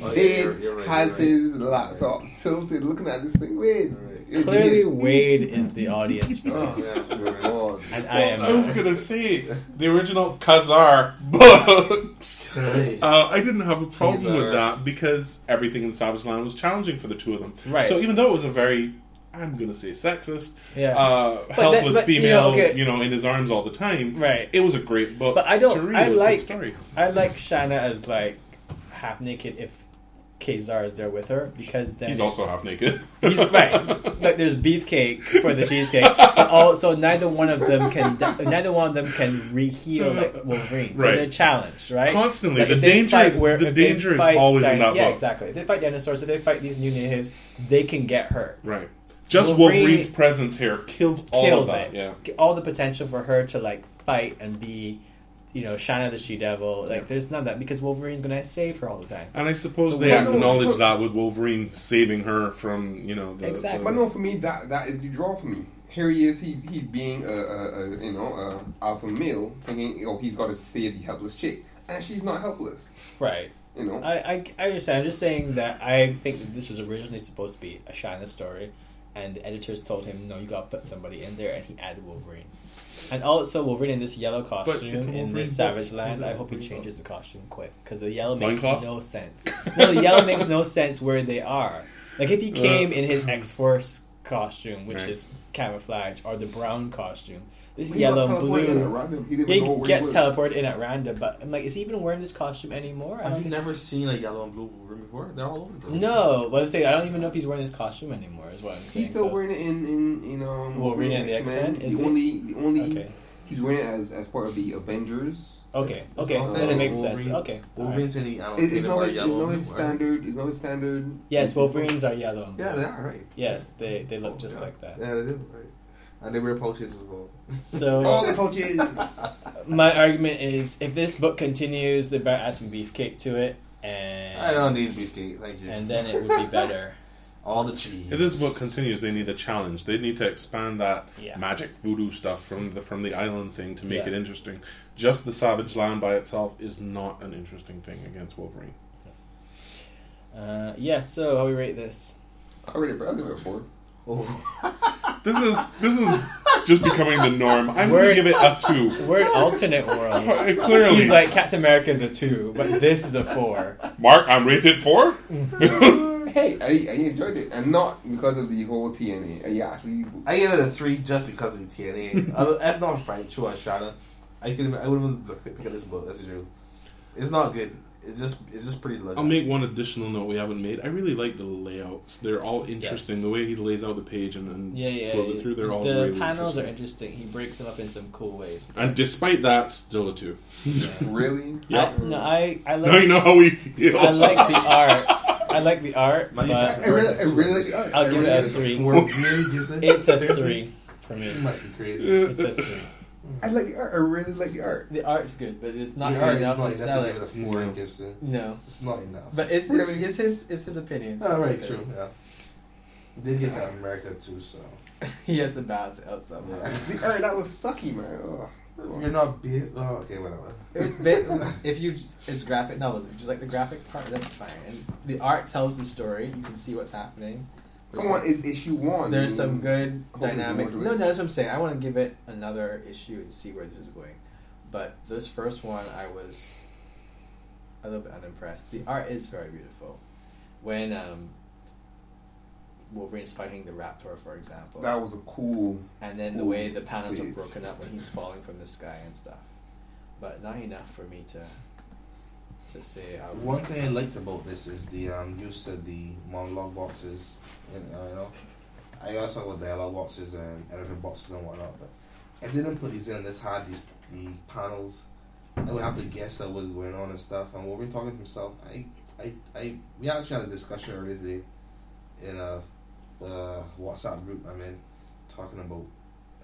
Speaker 1: Oh, yeah,
Speaker 3: Wade
Speaker 1: you're- you're right,
Speaker 3: has
Speaker 1: right.
Speaker 3: his laptop tilted, looking at this thing. Wade,
Speaker 1: You're right.
Speaker 3: it
Speaker 2: clearly Wade is the audience for
Speaker 3: Oh,
Speaker 2: this.
Speaker 3: my God.
Speaker 2: And I am.
Speaker 4: I was gonna say the original Ka-Zar books. Uh, I didn't have a problem
Speaker 1: Ka-Zar.
Speaker 4: with that because everything in Savage Land was challenging for the two of them.
Speaker 2: Right.
Speaker 4: So even though it was a very, I'm gonna say sexist,
Speaker 2: Yeah.
Speaker 4: uh,
Speaker 2: that-
Speaker 4: helpless
Speaker 2: but, you know,
Speaker 4: female,
Speaker 2: okay.
Speaker 4: you know, in his arms all the time.
Speaker 2: Right.
Speaker 4: It was a great book.
Speaker 2: But I don't-
Speaker 4: To read.
Speaker 2: I
Speaker 4: it was
Speaker 2: like-
Speaker 4: story.
Speaker 2: I like Shanna as like half naked if Ka-Zar is there with her because then
Speaker 4: He's also half naked.
Speaker 2: He's right. Like there's beefcake for the cheesecake, but also neither one of them can neither one of them can re-heal like Wolverine. So
Speaker 4: Right.
Speaker 2: they're challenged, right?
Speaker 4: Constantly.
Speaker 2: Like,
Speaker 4: the danger is
Speaker 2: where-
Speaker 4: the danger is
Speaker 2: fight
Speaker 4: always in
Speaker 2: din-
Speaker 4: that
Speaker 2: Yeah,
Speaker 4: book.
Speaker 2: exactly. If they fight dinosaurs, if they fight these new natives, they can get hurt.
Speaker 4: Right. Just
Speaker 2: Wolverine-
Speaker 4: Wolverine's presence here kills all
Speaker 2: kills
Speaker 4: of that.
Speaker 2: it.
Speaker 4: Yeah.
Speaker 2: All the potential for her to like fight and be, you know, Shanna the She Devil. Like there's none of that because Wolverine's gonna save her all the time.
Speaker 4: And I suppose
Speaker 2: So
Speaker 4: they
Speaker 2: what-
Speaker 4: acknowledge that with Wolverine saving her from, you know, the,
Speaker 2: Exactly.
Speaker 3: But no, for me, that that is the draw for me. Here he is. He's he's being a, a, a you know a alpha male, thinking oh he's got to save the helpless chick, and she's not helpless.
Speaker 2: Right.
Speaker 3: You know.
Speaker 2: I, I, I understand. I'm just saying that I think that this was originally supposed to be a Shanna story, and the editors told him, no, you gotta put somebody in there, and he added Wolverine. And also, Wolverine in this yellow costume in this. Savage Land, I hope he changes the costume quick because the yellow makes
Speaker 4: Loincloth?
Speaker 2: no sense. No, the yellow makes no sense where they are. Like if he came in his X Force costume, which
Speaker 4: Right.
Speaker 2: is camouflage, or the brown costume, this
Speaker 3: He
Speaker 2: yellow and
Speaker 3: teleported in at
Speaker 2: blue.
Speaker 3: random. He didn't
Speaker 2: He
Speaker 3: know where
Speaker 2: gets
Speaker 3: was.
Speaker 2: teleported in at random, but I'm like, is he even wearing this costume anymore? I
Speaker 1: Have you never seen a yellow and blue Wolverine before? They're all over the place.
Speaker 2: No, but I'm saying I don't even know if he's wearing this costume anymore. Is what I'm saying.
Speaker 3: He's still
Speaker 2: so-
Speaker 3: wearing it in in you um, know
Speaker 2: Wolverine and the X-Men,
Speaker 3: The
Speaker 2: he?
Speaker 3: only the only
Speaker 2: Okay.
Speaker 3: he's wearing it as as part of the Avengers.
Speaker 2: Okay.
Speaker 1: It's um,
Speaker 2: Okay.
Speaker 1: all
Speaker 2: Then it makes sense. Okay.
Speaker 1: Wolverine's in the. I don't
Speaker 3: It, it's not
Speaker 1: wear
Speaker 3: his, it's not his standard. It's not his standard.
Speaker 2: Yes, Wolverines are yellow.
Speaker 1: Yeah, they are right.
Speaker 2: Yes, they they look
Speaker 1: Oh,
Speaker 2: just like that.
Speaker 1: Yeah, they do. Right. And they wear pouches as well.
Speaker 3: All
Speaker 2: So
Speaker 3: the coaches.
Speaker 2: my argument is, if this book continues, they better add some beefcake to it, and
Speaker 1: I don't need beefcake, thank you.
Speaker 2: and then it would be better.
Speaker 1: all the cheese.
Speaker 4: If this book continues, they need a challenge. They need to expand that
Speaker 2: Yeah.
Speaker 4: magic voodoo stuff from the from the island thing to make
Speaker 2: Yeah.
Speaker 4: it interesting. Just the Savage Land by itself is not an interesting thing against Wolverine.
Speaker 2: Uh, yeah. So how we rate this?
Speaker 3: I already I'll give it a four.
Speaker 1: Oh,
Speaker 4: This is this is just becoming the norm. I'm going to give it a two.
Speaker 2: We're in alternate world.
Speaker 4: Clearly,
Speaker 2: He's like Captain America is a two, but this is a four.
Speaker 4: Mark, I'm rated four.
Speaker 3: Hey, I, I enjoyed it, and not because of the whole TNA. I actually
Speaker 1: I gave it a three just because of the TNA. Uh, if not Frank, Cho and Shanna, I could I would have picked this book. That's true. It's not good. It's just it's just pretty legit.
Speaker 4: I'll make one additional note we haven't made. I really like the layouts. They're all interesting.
Speaker 2: Yes.
Speaker 4: The way he lays out the page and then
Speaker 2: Yeah, yeah.
Speaker 4: flows
Speaker 2: yeah.
Speaker 4: it through. They're all
Speaker 2: the
Speaker 4: really
Speaker 2: panels are
Speaker 4: interesting.
Speaker 2: interesting. He breaks them up in some cool ways.
Speaker 4: And despite that, still a two.
Speaker 3: Really?
Speaker 4: Yeah.
Speaker 2: I, no, I I
Speaker 4: Now you
Speaker 2: like
Speaker 4: know how we feel.
Speaker 2: I like the art. I like the art,
Speaker 1: Man,
Speaker 2: but
Speaker 1: you
Speaker 3: I really, I really like the art.
Speaker 2: I'll
Speaker 3: I
Speaker 2: give
Speaker 3: really
Speaker 2: it a
Speaker 3: like the-
Speaker 2: three.
Speaker 1: Four really gives it.
Speaker 2: it's a
Speaker 1: Seriously?
Speaker 2: three for
Speaker 1: You
Speaker 2: me.
Speaker 1: must be crazy.
Speaker 2: It's a three.
Speaker 3: I like the art. I really like the art.
Speaker 2: The art's good, but it's not
Speaker 1: You
Speaker 2: good enough
Speaker 1: it's
Speaker 2: to
Speaker 1: not
Speaker 2: sell
Speaker 1: to
Speaker 2: it.
Speaker 1: give it a four
Speaker 4: No.
Speaker 1: in Gibson.
Speaker 2: No,
Speaker 1: It's not enough.
Speaker 2: but it's his,
Speaker 3: Really?
Speaker 2: it's his it's his opinion. so
Speaker 1: oh, right,
Speaker 2: okay.
Speaker 1: true. Yeah. They get that in America too, so
Speaker 2: he has to balance out somehow.
Speaker 1: Yeah.
Speaker 3: The art that was sucky, man. Ugh.
Speaker 1: you're not based. Oh, okay, whatever.
Speaker 2: It's bit, if you it's graphic novels. If you just like the graphic part, that's fine. And the art tells the story. You can see what's happening.
Speaker 3: Come on, it's issue one.
Speaker 2: there's some good dynamics. No, no, that's what I'm saying. I want to give it another issue and see where this is going. But this first one, I was a little bit unimpressed. The art is very beautiful. When um, Wolverine's fighting the raptor, for example,
Speaker 3: That was a cool.
Speaker 2: and then the way the panels are broken up when he's falling from the sky and stuff. But not enough for me to to say. I
Speaker 1: One thing I liked about this is the um, use of the monologue boxes. And, uh, you know, I also talk about dialogue boxes and editor boxes and whatnot, but if they didn't put these in, this had these the panels. I would have to guess at what's going on and stuff. And Wolverine talking to himself, I, I, I, we actually had a discussion earlier today in a uh, WhatsApp group I'm in, talking about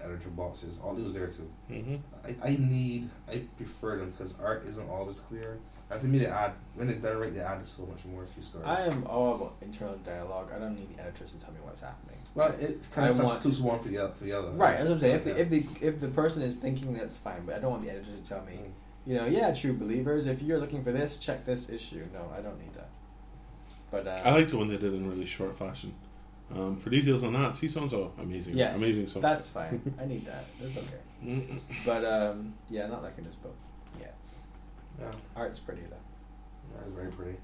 Speaker 1: editor boxes. All it was there too.
Speaker 4: hmm
Speaker 1: I, I need I prefer them because art isn't always clear. And to me, they add when they're done right, they add so much more to your story.
Speaker 2: I am all about internal dialogue. I don't need the editors to tell me what's happening.
Speaker 1: well, it kind
Speaker 2: I
Speaker 1: of
Speaker 2: want-
Speaker 1: substitutes one for the other. For the other.
Speaker 2: Right, as I'm saying, if
Speaker 1: Yeah.
Speaker 2: the, if the if the person is thinking that's fine, but I don't want the editor to tell me,
Speaker 1: Mm.
Speaker 2: you know, yeah, true believers. If you're looking for this, check this issue. No, I don't need that. But uh,
Speaker 4: I liked it when they did it in really short fashion. Um, for details on that, see so and so, amazing,
Speaker 2: yes,
Speaker 4: amazing so.
Speaker 2: That's fine. I need that. That's okay. But um, yeah, not like in this book. Yeah,
Speaker 1: yeah,
Speaker 2: art's pretty though.
Speaker 1: That's very pretty.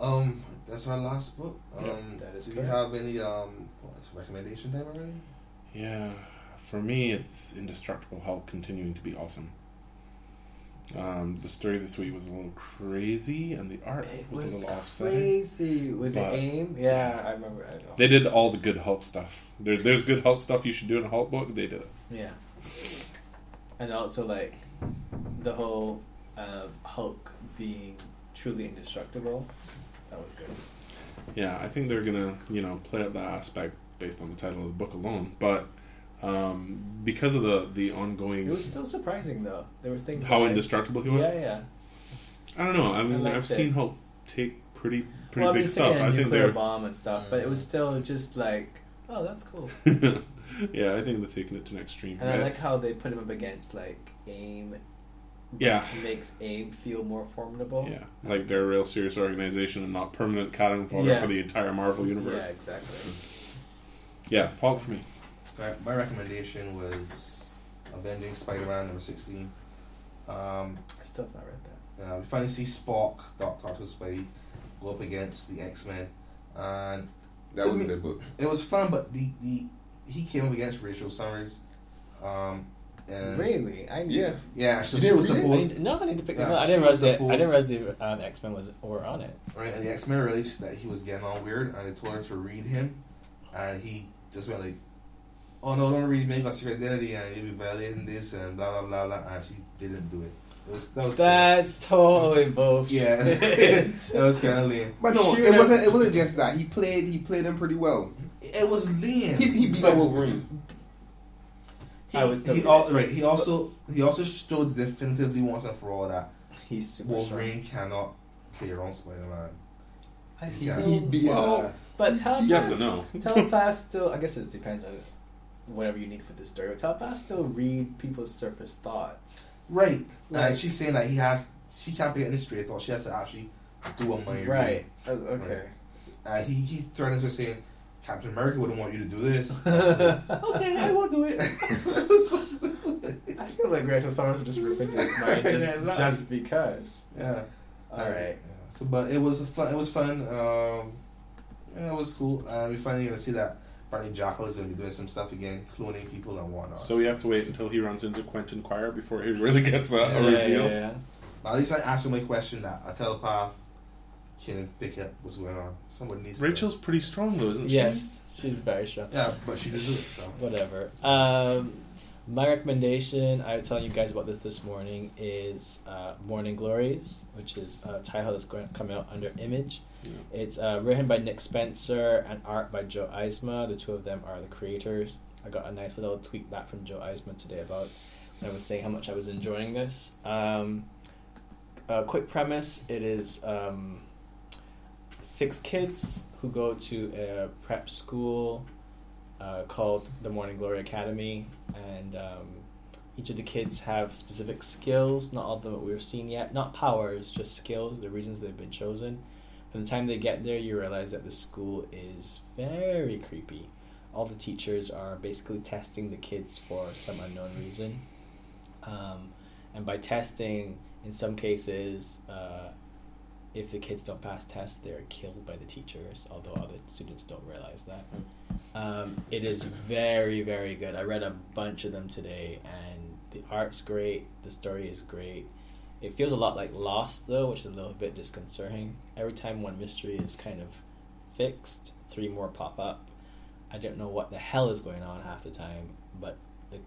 Speaker 1: Um, that's our last book. Um,
Speaker 2: Yeah, that is
Speaker 1: do you have any um what, it's recommendation time already?
Speaker 4: Yeah, for me, it's Indestructible Hulk continuing to be awesome. Um, the story this week was a little crazy, and the art
Speaker 2: It
Speaker 4: was,
Speaker 2: was
Speaker 4: a little offsetting.
Speaker 2: crazy with the AIM. Yeah, I remember. I know.
Speaker 4: They did all the good Hulk stuff. There, there's good Hulk stuff you should do in a Hulk book. They did it.
Speaker 2: Yeah. And also, like, the whole uh, Hulk being truly indestructible. That was good.
Speaker 4: Yeah, I think they're gonna, you know, play up that aspect based on the title of the book alone. But um, because of the the ongoing
Speaker 2: It was still surprising, though. There were things.
Speaker 4: how
Speaker 2: that I-
Speaker 4: indestructible he was.
Speaker 2: Yeah, yeah.
Speaker 4: I don't know. I mean,
Speaker 2: liked
Speaker 4: I've
Speaker 2: it.
Speaker 4: seen Hulk take pretty pretty
Speaker 2: well, I
Speaker 4: big
Speaker 2: mean,
Speaker 4: stuff.
Speaker 2: thinking
Speaker 4: I
Speaker 2: a
Speaker 4: think
Speaker 2: nuclear
Speaker 4: they're
Speaker 2: bomb and stuff, but it was still just like, oh, that's cool.
Speaker 4: yeah, I think they're taking it to an extreme.
Speaker 2: And I like how they put him up against like AIM.
Speaker 4: Yeah.
Speaker 2: Makes AIM feel more formidable.
Speaker 4: Yeah, like they're a real serious organization and not permanent cannon fodder
Speaker 2: Yeah.
Speaker 4: for the entire Marvel universe
Speaker 2: Yeah,
Speaker 4: universe.
Speaker 2: exactly.
Speaker 4: Yeah, Hulk for me.
Speaker 1: My, my recommendation was Avenging Spider-Man number sixteen. Um,
Speaker 2: I still have not read that.
Speaker 1: Uh, we finally see Spock, Doctor Octopus Spidey, go up against the X Men, and
Speaker 3: That
Speaker 1: To
Speaker 3: was
Speaker 1: me-
Speaker 3: a good book.
Speaker 1: it was fun. But the, the he came up against Rachel Summers, um, and
Speaker 2: really? I
Speaker 3: Yeah.
Speaker 1: yeah, so she was?
Speaker 2: I
Speaker 1: supposed
Speaker 2: need, no, I need to pick
Speaker 1: Yeah,
Speaker 2: them up. I didn't realize that. I didn't realize the um, X Men was or on it.
Speaker 1: right, and the X Men released that he was getting all weird, and they told her to read him, and he just went like, "Oh no, don't read me. I got secret identity, and you'll be violating this, and blah blah blah blah." And she didn't do it. It was that was
Speaker 2: That's totally bullshit.
Speaker 1: yeah, that was kind of lame.
Speaker 3: But no, it wasn't. It wasn't just that. He played. He played him pretty well.
Speaker 1: It was lame.
Speaker 3: He, he beat
Speaker 2: But-
Speaker 3: Wolverine.
Speaker 1: He,
Speaker 2: I would still
Speaker 1: he
Speaker 2: do
Speaker 1: al-
Speaker 2: it.
Speaker 1: right. He also he also showed definitively once and for all that
Speaker 2: He's super
Speaker 1: Wolverine cannot play around Spider Man.
Speaker 2: I
Speaker 1: Yeah.
Speaker 2: still,
Speaker 3: He beat
Speaker 2: well,
Speaker 3: ass.
Speaker 2: but telepath,
Speaker 4: Yes and no.
Speaker 2: telepath still. I guess it depends on whatever you need for the story. But telepath still read people's surface thoughts.
Speaker 1: Right.
Speaker 2: Like-
Speaker 1: and she's saying that he has she can't be any straight thought. She has to actually do a mind
Speaker 2: Right. Oh, okay.
Speaker 1: reading. Uh, he he threatens her saying. Captain America wouldn't want you to do this. I like, okay, I won't do it. it was so stupid.
Speaker 2: I feel like Rachel Summers would just rip into his mind just,
Speaker 1: Yeah, exactly.
Speaker 2: just because.
Speaker 1: Yeah.
Speaker 2: All right.
Speaker 1: Yeah. So, but it was fun. It was fun. Um, yeah, it was cool. Uh, we finally gonna see that Barney Jackal is gonna be doing some stuff again, cloning people and whatnot.
Speaker 4: So we have to wait until he runs into Quentin Quire before he really gets a, a reveal.
Speaker 2: yeah, yeah.
Speaker 5: But at least I asked him a question that a telepath can pick up what's going on. Someone needs
Speaker 4: Rachel's pretty strong though, isn't she?
Speaker 2: Yes, she's very strong.
Speaker 5: Yeah, but she does it. So.
Speaker 2: Whatever. Um, my recommendation, I was telling you guys about this this morning, is uh, Morning Glories, which is a title that's going coming out under Image.
Speaker 4: Yeah.
Speaker 2: It's uh, written by Nick Spencer and art by Joe Eisma. The two of them are the creators. I got a nice little tweet back from Joe Eisma today about when I was saying how much I was enjoying this. Um, a quick premise: It is um, six kids who go to a prep school uh, called the Morning Glory Academy, and um, each of the kids have specific skills. Not all of them that we've seen yet. Not powers, just skills. The reasons they've been chosen. By the time they get there, you realize that the school is very creepy. All the teachers are basically testing the kids for some unknown reason. Um, and by testing, in some cases, uh, if the kids don't pass tests, they're killed by the teachers, although other students don't realize that. Um, it is very, very good. I read a bunch of them today, and the art's great, the story is great. It feels a lot like Lost, though, which is a little bit disconcerting. Every time one mystery is kind of fixed, three more pop up. I don't know what the hell is going on half the time, but the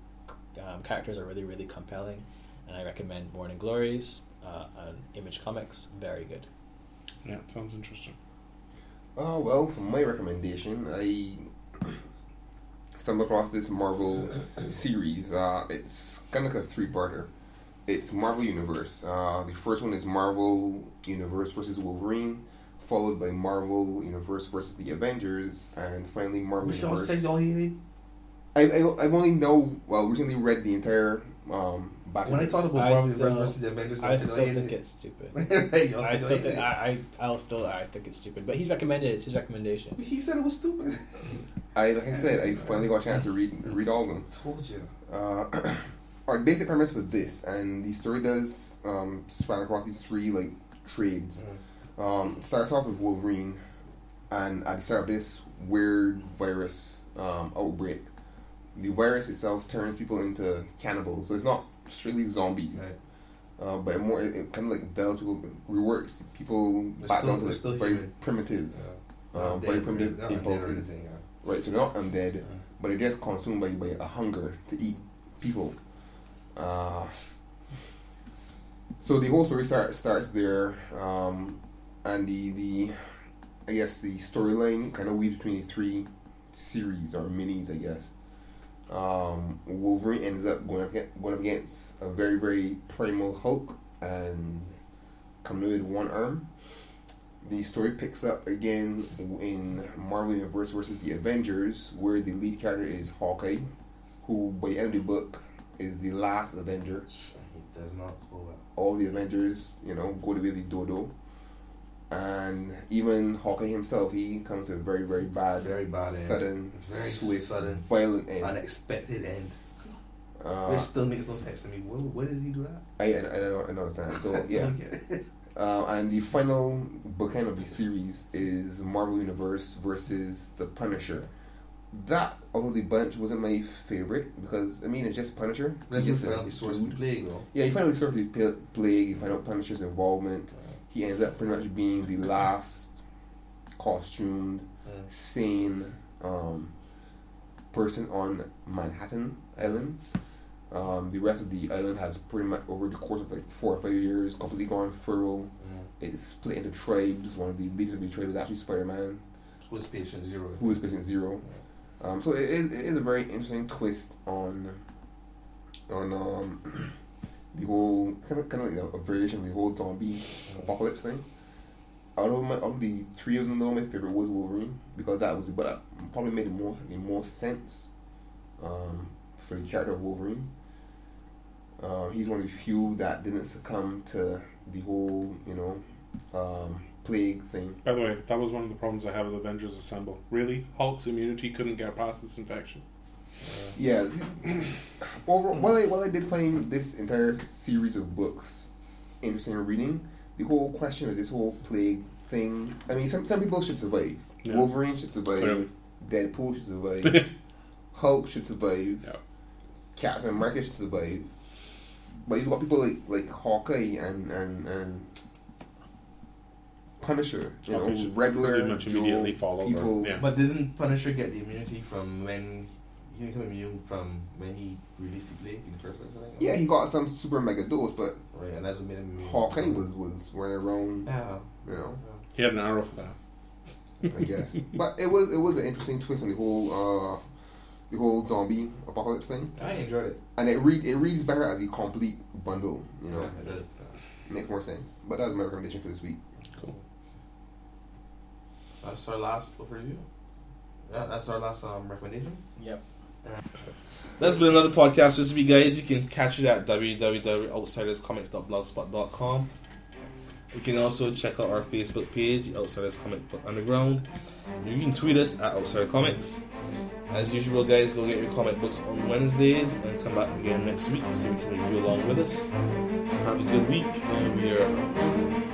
Speaker 2: um, characters are really, really compelling, and I recommend Born Morning Glories uh, on Image Comics. Very good.
Speaker 4: Yeah, sounds interesting.
Speaker 3: Oh well, for my recommendation, I stumbled across this Marvel series. Uh, it's kind of like a three-parter. It's Marvel Universe. Uh, the first one is Marvel Universe versus Wolverine, followed by Marvel Universe versus the Avengers, and finally Marvel
Speaker 5: Which y'all
Speaker 3: Universe.
Speaker 5: say y'all hated?
Speaker 3: I, I I've only know well recently read the entire um. Battle.
Speaker 5: When I talked about
Speaker 2: I
Speaker 5: Marvel
Speaker 2: still-
Speaker 5: versus the Avengers,
Speaker 2: I still think
Speaker 5: hated
Speaker 2: it's stupid.
Speaker 5: it.
Speaker 2: I still think. I, I I'll still I think it's stupid, but he's recommended it. It's his recommendation.
Speaker 5: He said it was stupid.
Speaker 3: I like I said, I finally got a chance to read read all of them.
Speaker 5: Told you.
Speaker 3: Uh, our basic premise for this, and the story does um, span across these three like trades. Um, it starts off with Wolverine, and at the start of this weird virus um, outbreak, the virus itself turns people into cannibals. So it's not strictly zombies,
Speaker 5: Right.
Speaker 3: uh, but more it, it kind of like delves people, reworks people
Speaker 5: They're
Speaker 3: back
Speaker 5: still-
Speaker 3: down to like,
Speaker 5: still
Speaker 3: very
Speaker 5: human.
Speaker 3: primitive,
Speaker 5: Yeah.
Speaker 3: um, very primitive
Speaker 5: they're not dead or
Speaker 3: impulses.
Speaker 5: anything, yeah.
Speaker 3: Right, so they're not undead,
Speaker 5: Yeah.
Speaker 3: but they're just consumed by, by a hunger to eat people. Uh, so the whole story start, starts there, um, and the, the I guess the storyline kind of weaves between the three series or minis, I guess. Um, Wolverine ends up going up, against, going up against a very very primal Hulk and coming with one arm. The story picks up again in Marvel Universe versus the Avengers, where the lead character is Hawkeye, who by the end of the book is the last Avenger.
Speaker 5: He does not hold up.
Speaker 3: All the Avengers, you know, go to the dodo. And even Hawkeye himself, he comes to a very, very bad,
Speaker 5: Very bad end.
Speaker 3: sudden,
Speaker 5: Very
Speaker 3: swift,
Speaker 5: sudden.
Speaker 3: violent end.
Speaker 5: Unexpected end.
Speaker 3: Uh,
Speaker 5: Which still makes no sense to me. Why, why did he do that?
Speaker 3: I, I, I, don't, I don't understand. So, yeah.
Speaker 5: Don't get it.
Speaker 3: Uh, and the final bookend of the series is Marvel Universe versus the Punisher. That out of the bunch wasn't my favorite because I mean it's just Punisher.
Speaker 5: Move
Speaker 3: just a
Speaker 5: around the source of
Speaker 3: dude.
Speaker 5: plague, though.
Speaker 3: Yeah, you finally sort of the plague. You find out Punisher's involvement. He ends up pretty much being the last costumed,
Speaker 5: Mm.
Speaker 3: sane um, person on Manhattan Island. Um, the rest of the island has pretty much over the course of like four or five years completely gone feral.
Speaker 5: Mm.
Speaker 3: It's split into tribes. One of the leaders of the tribe is actually Spider Man,
Speaker 5: Who's patient zero?
Speaker 3: who is Patient Zero. Um, so it is, it is a very interesting twist on on um, the whole kind of kind of like a, variation of the whole zombie apocalypse thing. Out of my of the three of them, though, my favorite was Wolverine because that was but that probably made more the most sense um, for the character of Wolverine. Uh, he's one of the few that didn't succumb to the whole you know um, plague thing.
Speaker 4: By the way, that was one of the problems I have with Avengers Assemble. Really, Hulk's immunity couldn't get past this infection.
Speaker 3: Yeah. Overall, while I, while I did find this entire series of books interesting reading, the whole question of this whole plague thing. I mean, some some people should survive.
Speaker 4: Yeah.
Speaker 3: Wolverine should survive.
Speaker 4: Clearly.
Speaker 3: Deadpool should survive. Hulk should survive.
Speaker 4: Yeah.
Speaker 3: Captain America should survive. But you've got people like like Hawkeye and and and Punisher, you
Speaker 4: Hawkeye
Speaker 3: know,
Speaker 4: should
Speaker 3: regular
Speaker 4: much immediately
Speaker 3: Joe
Speaker 4: follow the-
Speaker 3: people.
Speaker 4: yeah.
Speaker 5: But didn't Punisher get the immunity from when he became immune from when he released the plague in the first place? I think.
Speaker 3: Yeah, he got some super mega dose, but
Speaker 5: right, and that's what made him immune.
Speaker 3: Hawkeye was was running around,
Speaker 5: Yeah.
Speaker 3: you know.
Speaker 4: He had an arrow for that.
Speaker 3: I guess. but it was it was an interesting twist on the whole uh, the whole zombie apocalypse thing,
Speaker 5: I enjoyed it.
Speaker 3: and it read it reads better as a complete bundle. You know,
Speaker 5: Yeah, it does.
Speaker 3: make more sense. But that was my recommendation for this week.
Speaker 4: Cool.
Speaker 5: That's our last book review. Yeah, that's our last um, recommendation.
Speaker 2: Yep.
Speaker 1: That's been another podcast this week, guys. You can catch it at www.outsiderscomics.blogspot.com. You can also check out our Facebook page, Outsiders Comic Book Underground. You can tweet us at Outsider Comics. As usual, guys, go get your comic books on Wednesdays and come back again next week so you can review along with us. Have a good week, and we are out.